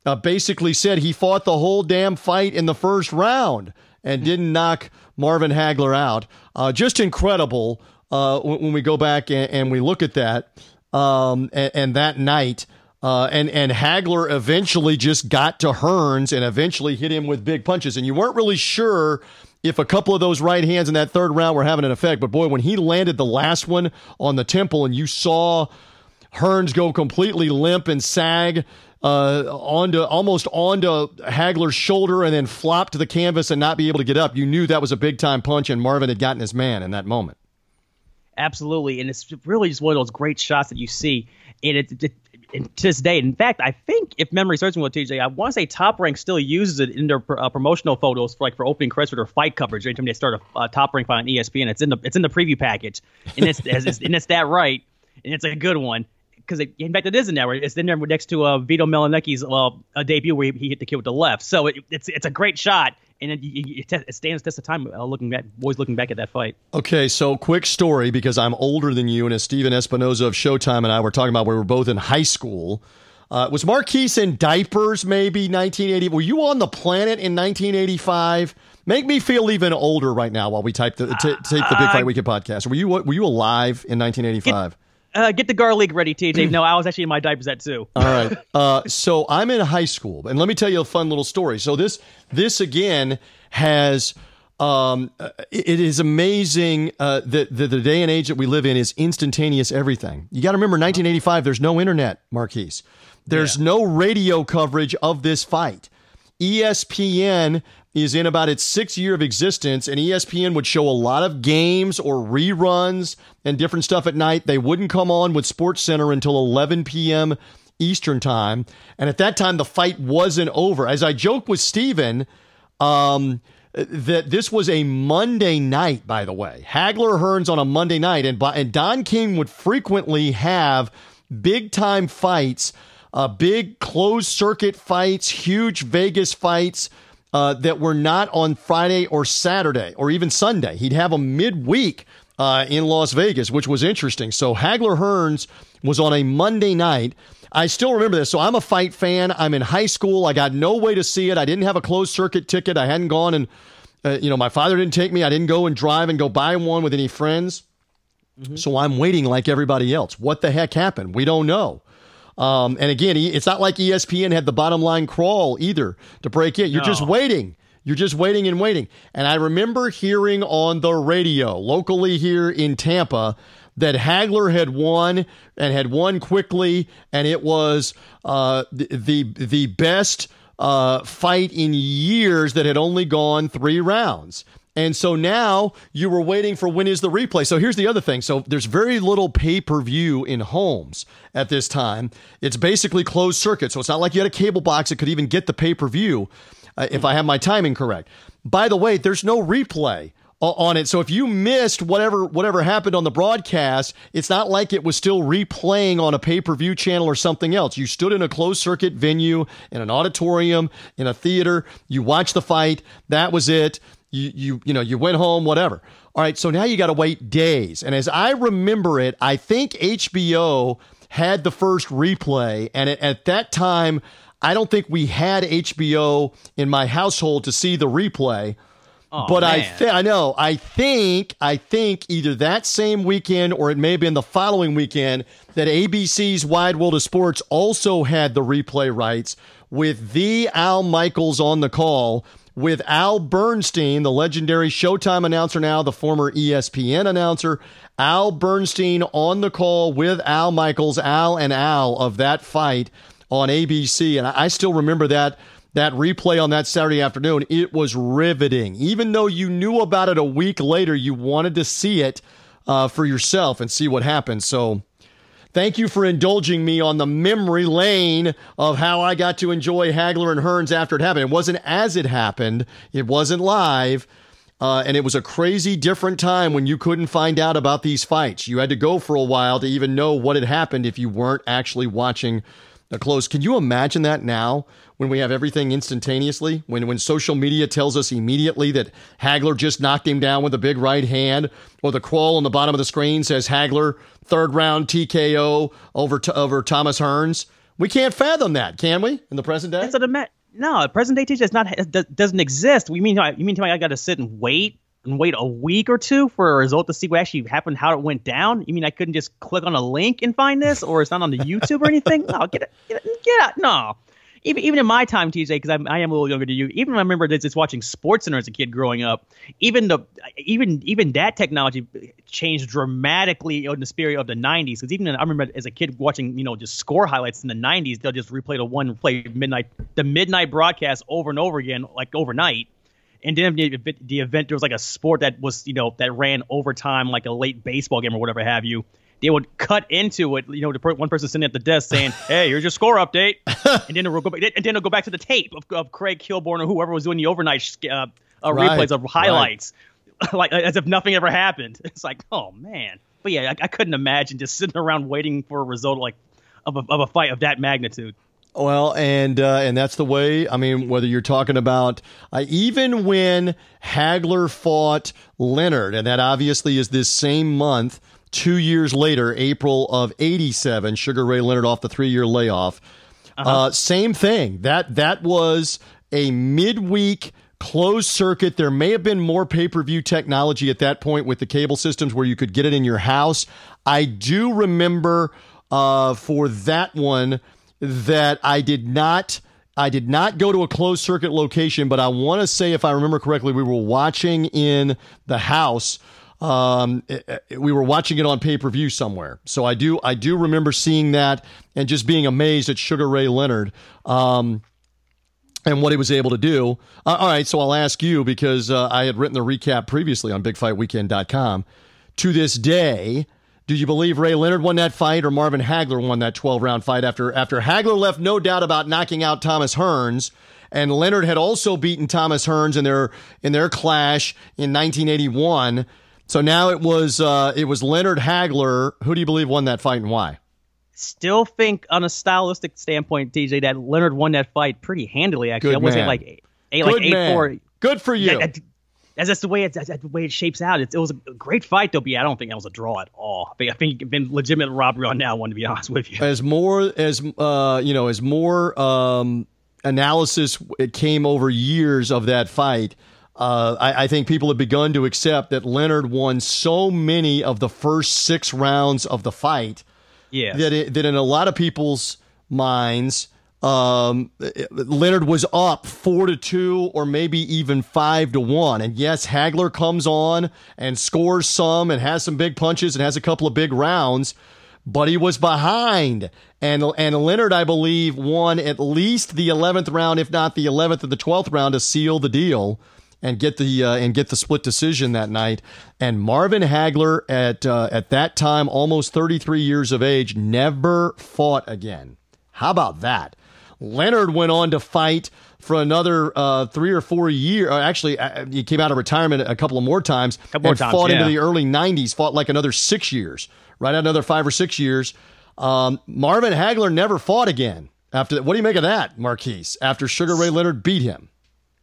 uh, basically said he fought the whole damn fight in the first round and didn't knock Marvin Hagler out. Uh, just incredible uh, when, we go back and, and we look at that. Um, and, and, that night, uh, and and Hagler eventually just got to Hearns and eventually hit him with big punches. And you weren't really sure if a couple of those right hands in that third round were having an effect. But boy, when he landed the last one on the temple, and you saw Hearns go completely limp and sag uh, onto almost onto Hagler's shoulder and then flop to the canvas and not be able to get up. You knew that was a big time punch, and Marvin had gotten his man in that moment. Absolutely, and it's really just one of those great shots that you see. And it, it, it to this day, in fact, I think if memory serves me well, TJ, I want to say Top Rank still uses it in their uh, promotional photos for like for opening credits or fight coverage. Anytime they start a uh, Top Rank fight on ESPN, it's in the it's in the preview package, and it's, *laughs* it's and it's that right, and it's a good one because in fact it is in there. It's in there next to uh, Vito Mielnicki's uh, a debut where he, he, hit the kid with the left. So it, it's it's a great shot, and it, it, it stands test of time. Uh, looking back, always looking back at that fight. Okay, so quick story because I'm older than you, and as Stephen Espinoza of Showtime and I were talking about, we were both in high school. Uh, was Marquise in diapers maybe 1980? Were you on the planet in 1985? Make me feel even older right now while we type the t- tape the Big Fight Weekend podcast. Were you were you alive in 1985? Get, uh, get the garlic ready, TJ. *clears throat* no, I was actually in my diapers at two. All right. *laughs* Uh, so I'm in high school, and let me tell you a fun little story. So this this again has. Um, it is amazing uh, that the, the day and age that we live in is instantaneous everything. You got to remember, 1985. There's no internet, Marquise. There's yeah. no radio coverage of this fight. ESPN is in about its sixth year of existence, and ESPN would show a lot of games or reruns and different stuff at night. They wouldn't come on with Sports Center until 11 p.m. Eastern time, and at that time the fight wasn't over. As I joked with Stephen, um, that this was a Monday night, by the way. Hagler Hearns on a Monday night, and, and Don King would frequently have big time fights, uh, big closed circuit fights, huge Vegas fights uh, that were not on Friday or Saturday or even Sunday. He'd have them midweek uh, in Las Vegas, which was interesting. So Hagler Hearns was on a Monday night. I still remember this. So I'm a fight fan. I'm in high school. I got no way to see it. I didn't have a closed circuit ticket. I hadn't gone and, uh, you know, my father didn't take me. I didn't go and drive and go buy one with any friends. Mm-hmm. So I'm waiting like everybody else. What the heck happened? We don't know. Um, and again, it's not like ESPN had the bottom line crawl either to break it. You're no. just waiting. You're just waiting and waiting. And I remember hearing on the radio locally here in Tampa that Hagler had won and had won quickly, and it was uh, the, the the best uh, fight in years that had only gone three rounds. And so now you were waiting for when is the replay. So here's the other thing. So there's very little pay per view in homes at this time. It's basically closed circuit. So it's not like you had a cable box that could even get the pay per view, uh, if I have my timing correct. By the way, there's no replay on it. So if you missed whatever whatever happened on the broadcast, it's not like it was still replaying on a pay-per-view channel or something else. You stood in a closed circuit venue, in an auditorium, in a theater, you watched the fight, that was it you you you know you went home whatever. All right so now you got to wait days. And as i remember it i think hbo had the first replay and at that time i don't think we had hbo in my household to see the replay. Oh, but man. I th- I know I think I think either that same weekend or it may have been the following weekend that ABC's Wide World of Sports also had the replay rights with the Al Michaels on the call with Al Bernstein, the legendary Showtime announcer now, the former ESPN announcer. Al Bernstein on the call with Al Michaels, Al and Al of that fight on ABC. And I still remember that that replay on that Saturday afternoon. It was riveting. Even though you knew about it a week later, you wanted to see it uh, for yourself and see what happened. So Thank you for indulging me on the memory lane of how I got to enjoy Hagler and Hearns after it happened. It wasn't as it happened, it wasn't live. Uh, and it was a crazy different time when you couldn't find out about these fights. You had to go for a while to even know what had happened if you weren't actually watching the close. Can you imagine that now? when we have everything instantaneously, when when social media tells us immediately that Hagler just knocked him down with a big right hand, or the crawl on the bottom of the screen says Hagler third round TKO over over Thomas Hearns. We can't fathom that, can we? In the present day, that's what No, present day TJ does not doesn't exist. We mean you mean I got to sit and wait and wait a week or two for a result to see what actually happened, how it went down? You mean I couldn't just click on a link and find this, or it's not on the YouTube or anything? No, get it, get, it, get out. No, even even in my time, TJ, because I am a little younger than you. Even I remember just watching Sports Center as a kid growing up. Even the even even that technology changed dramatically in the spirit of the '90s. Because even I remember as a kid watching, you know, just score highlights in the '90s. They'll just replay the one play midnight, the midnight broadcast over and over again, like overnight. And then the, the event there was like a sport that was you know that ran overtime, like a late baseball game or whatever have you they would cut into it. You know, the one person sitting at the desk saying, *laughs* "Hey, here's your score update," *laughs* and then it'll go back, and then it'll go back to the tape of, of Craig Kilborn or whoever was doing the overnight uh, uh, right, replays of highlights, right. *laughs* like as if nothing ever happened. It's like, oh man. But yeah, I, I, couldn't imagine just sitting around waiting for a result like of a, of a fight of that magnitude. Well, and uh, and that's the way. I mean, whether you're talking about uh, even when Hagler fought Leonard, and that obviously is this same month two years later, April of '87, Sugar Ray Leonard off the three-year layoff. Uh-huh. Uh, same thing. That that was a midweek closed circuit. There may have been more pay-per-view technology at that point with the cable systems where you could get it in your house. I do remember uh, for that one that I did not. I did not go to a closed circuit location, but I want to say, if I remember correctly, we were watching in the house um, it, it, we were watching it on pay per view somewhere, so I do I do remember seeing that and just being amazed at Sugar Ray Leonard. Um, and what he was able to do. Uh, all right, so I'll ask you because uh, I had written the recap previously on BigFightWeekend.com. To this day, do you believe Ray Leonard won that fight or Marvin Hagler won that 12 round fight after after Hagler left no doubt about knocking out Thomas Hearns and Leonard had also beaten Thomas Hearns in their in their clash in 1981. So now it was uh, it was Leonard Hagler. Who do you believe won that fight and why? Still think on a stylistic standpoint, TJ, that Leonard won that fight pretty handily. Actually, Good I wasn't like eight, like eight man. four. Good for you. That, that's, that's the way it, that's the way it shapes out. It, it was a great fight, though. But yeah, I don't think that was a draw at all. I think, I think it's been legitimate robbery on that one, to be *laughs* honest with you. As more as uh, you know, as more um, analysis it came over years of that fight uh, I, I, think people have begun to accept that Leonard won so many of the first six rounds of the fight yes. that, it, that in a lot of people's minds, um, Leonard was up four to two or maybe even five to one. And yes, Hagler comes on and scores some and has some big punches and has a couple of big rounds, but he was behind. And, and Leonard, I believe, won at least the 11th round, if not the 11th or the 12th round to seal the deal and get the uh, and get the split decision that night. And Marvin Hagler at uh, at that time, almost 33 years of age, never fought again. How about that? Leonard went on to fight for another uh, three or four years. Uh, actually, uh, he came out of retirement a couple of more times couple and times, fought yeah. into the early 90s. Fought like another six years, right? Another five or six years. Um, Marvin Hagler never fought again after that. What do you make of that, Marquise? After Sugar Ray Leonard beat him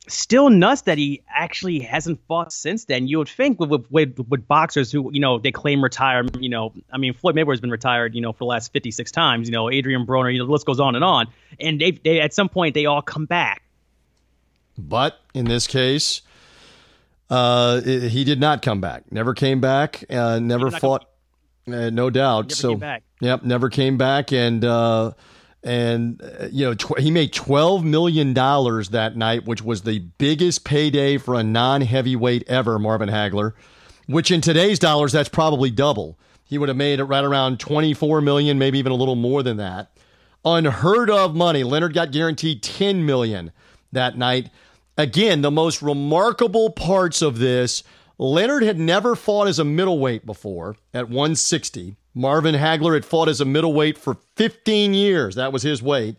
still nuts that he actually hasn't fought since then. You would think with, with, with boxers who you know they claim retirement. You know, I mean Floyd Mayweather's been retired. You know, for the last fifty six times. You know, Adrian Broner. You know, the list goes on and on. And they they at some point they all come back. But in this case, uh, he did not come back. Never came back. Uh, never fought. Uh, no doubt. So, yep, never came back. And uh, and uh, you know tw- he made twelve million dollars that night, which was the biggest payday for a non-heavyweight ever, Marvin Hagler. Which in today's dollars, that's probably double. He would have made it right around twenty-four million, maybe even a little more than that. Unheard of money. Leonard got guaranteed ten million that night. Again, the most remarkable parts of this. Leonard had never fought as a middleweight before at 160. Marvin Hagler had fought as a middleweight for 15 years. That was his weight.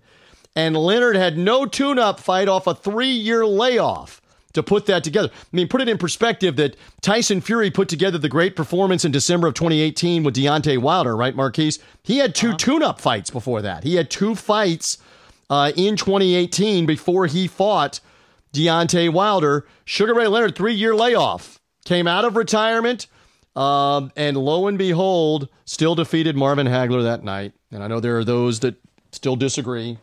And Leonard had no tune up fight off a three year layoff to put that together. I mean, put it in perspective that Tyson Fury put together the great performance in December of 2018 with Deontay Wilder, right, Marquise? He had 2 uh-huh. tune up fights before that. He had two fights uh, in 2018 before he fought Deontay Wilder. Sugar Ray Leonard, three year layoff, came out of retirement um, and lo and behold, still defeated Marvin Hagler that night. And I know there are those that still disagree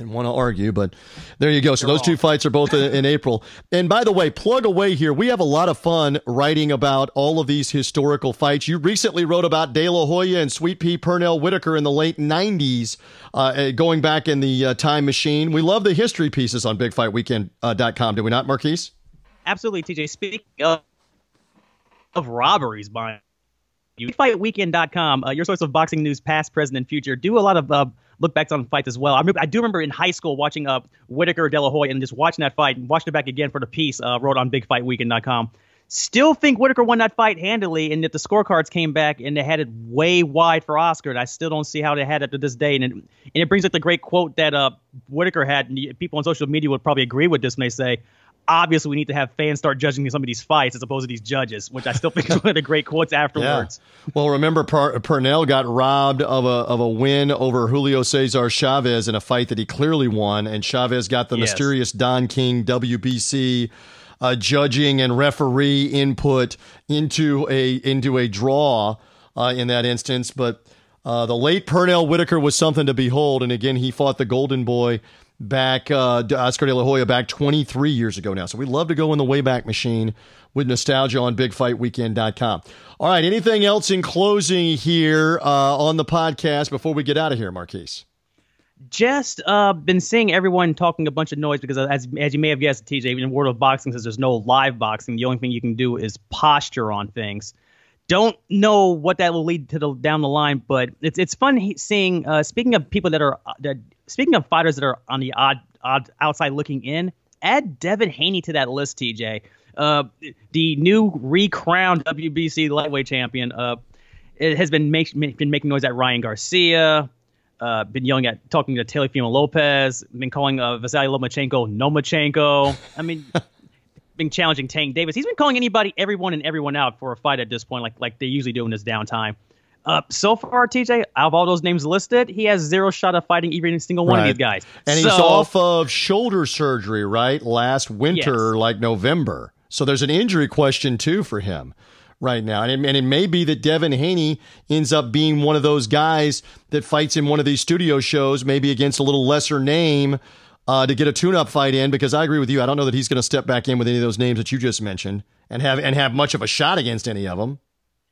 and want to argue, but there you go. So those two fights are both in, in, April. And by the way, plug away here. We have a lot of fun writing about all of these historical fights. You recently wrote about De La Hoya and Sweet Pea Pernell Whitaker in the late 90s, uh, going back in the uh, time machine. We love the history pieces on BigFightWeekend.com. Uh, Do we not, Marquise? Absolutely, TJ. Speaking of of robberies by you. FightWeekend.com, uh, your source of boxing news, past, present, and future. Do a lot of uh, look backs on fights as well. I, remember, I do remember in high school watching uh, Whitaker De La and just watching that fight, and watching it back again for the piece uh, wrote on BigFightWeekend.com. Still think Whitaker won that fight handily, and that the scorecards came back and they had it way wide for Oscar. And I still don't see how they had it to this day. And it, and it brings up the great quote that uh, Whitaker had. And people on social media would probably agree with this they say, obviously we need to have fans start judging some of these fights as opposed to these judges, which I still *laughs* think is one of the great quotes afterwards. Yeah. Well, remember per- Pernell got robbed of a of a win over Julio Cesar Chavez in a fight that he clearly won, and Chavez got the yes. mysterious Don King WBC. Uh, judging and referee input into a into a draw uh, in that instance, but uh, the late Pernell Whitaker was something to behold, and again he fought the Golden Boy back uh, Oscar De La Hoya back 23 years ago now. So we love to go in the Wayback Machine with nostalgia on BigFightWeekend.com. All right, anything else in closing here uh, on the podcast before we get out of here, Marquise? Just uh, been seeing everyone talking a bunch of noise because, as as you may have guessed, TJ, in the world of boxing, since there's no live boxing, the only thing you can do is posture on things. Don't know what that will lead to the, down the line, but it's it's fun seeing. Uh, speaking of people that are that speaking of fighters that are on the odd, odd outside looking in, add Devin Haney to that list, TJ. Uh, the new recrowned WBC lightweight champion. Uh, it has been make, been making noise at Ryan Garcia. Uh, been yelling at talking to Teofimo Lopez. Been calling uh, Vasily Lomachenko Nomachenko. I mean, *laughs* been challenging Tank Davis. He's been calling anybody, everyone, and everyone out for a fight at this point, like like they usually do in this downtime. Uh, so far, TJ, out of all those names listed, he has zero shot of fighting even a single one right. of these guys. And so, he's off of shoulder surgery, right? Last winter, yes. like November. So there's an injury question too for him right now. And it, and it may be that Devin Haney ends up being one of those guys that fights in one of these studio shows, maybe against a little lesser name. Uh, to get a tune-up fight in, because I agree with you. I don't know that he's going to step back in with any of those names that you just mentioned and have and have much of a shot against any of them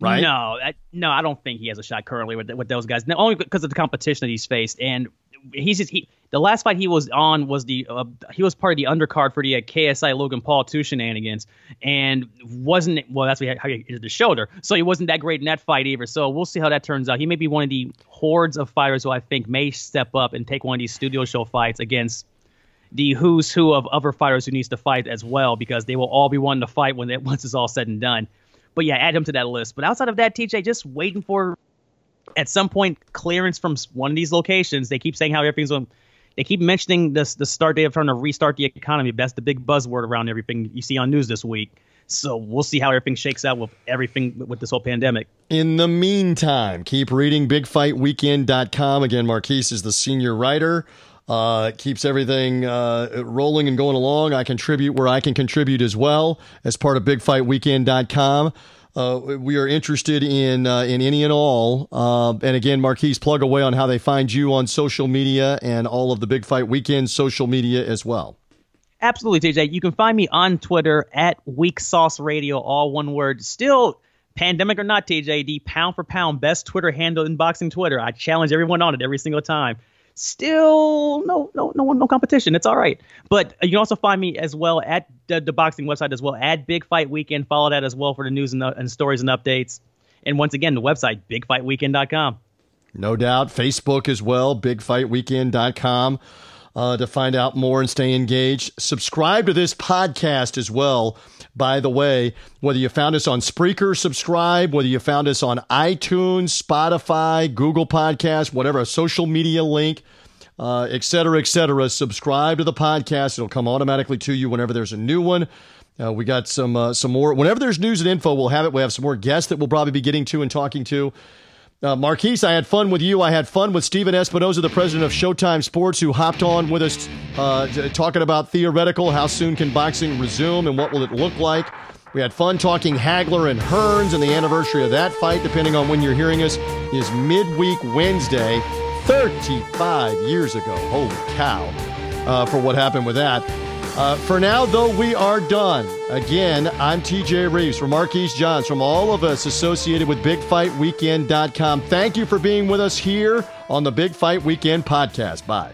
right? No, I, no, I don't think he has a shot currently with with those guys. only because of the competition that he's faced, and he's just he. The last fight he was on was the uh, he was part of the undercard for the uh, KSI Logan Paul two shenanigans, and wasn't well. That's how he hit the shoulder, so he wasn't that great in that fight either. So we'll see how that turns out. He may be one of the hordes of fighters who I think may step up and take one of these studio show fights against the who's who of other fighters who needs to fight as well, because they will all be wanting to fight when it, once it's all said and done. But yeah, add him to that list. But outside of that, TJ, just waiting for at some point clearance from one of these locations. They keep saying how everything's going. They keep mentioning this the start date of trying to restart the economy. That's the big buzzword around everything you see on news this week. So we'll see how everything shakes out with everything with this whole pandemic. In the meantime, keep reading bigfightweekend.com. Again, Marquise is the senior writer. Uh, keeps everything uh, rolling and going along. I contribute where I can contribute as well as part of BigFightWeekend.com. Uh, we are interested in uh, in any and all. Uh, and again, Marquise, plug away on how they find you on social media and all of the Big Fight Weekend social media as well. Absolutely, TJ. You can find me on Twitter at Weak Sauce Radio, all one word. Still, pandemic or not, TJ, the pound for pound best Twitter handle in boxing Twitter. I challenge everyone on it every single time. Still no no no no competition. It's all right. But you can also find me as well at the, the boxing website as well at Big Fight Weekend. Follow that as well for the news and, and stories and updates. And once again, the website bigfightweekend.com. No doubt. Facebook as well, bigfightweekend.com uh, to find out more and stay engaged. Subscribe to this podcast as well. By the way, whether you found us on Spreaker, subscribe. Whether you found us on iTunes, Spotify, Google Podcast, whatever, a social media link, uh, et cetera, et cetera, subscribe to the podcast. It'll come automatically to you whenever there's a new one. Uh, we got some uh, some more. Whenever there's news and info, we'll have it. We have some more guests that we'll probably be getting to and talking to. Uh, Marquise, I had fun with you. I had fun with Stephen Espinoza, the president of Showtime Sports, who hopped on with us uh, talking about theoretical, how soon can boxing resume and what will it look like. We had fun talking Hagler and Hearns, and the anniversary of that fight, depending on when you're hearing us, is midweek Wednesday, 35 years ago. Holy cow, uh, for what happened with that. Uh, for now, though, we are done. Again, I'm TJ Reeves from Marquise Johns, from all of us associated with BigFightWeekend.com. Thank you for being with us here on the Big Fight Weekend podcast. Bye.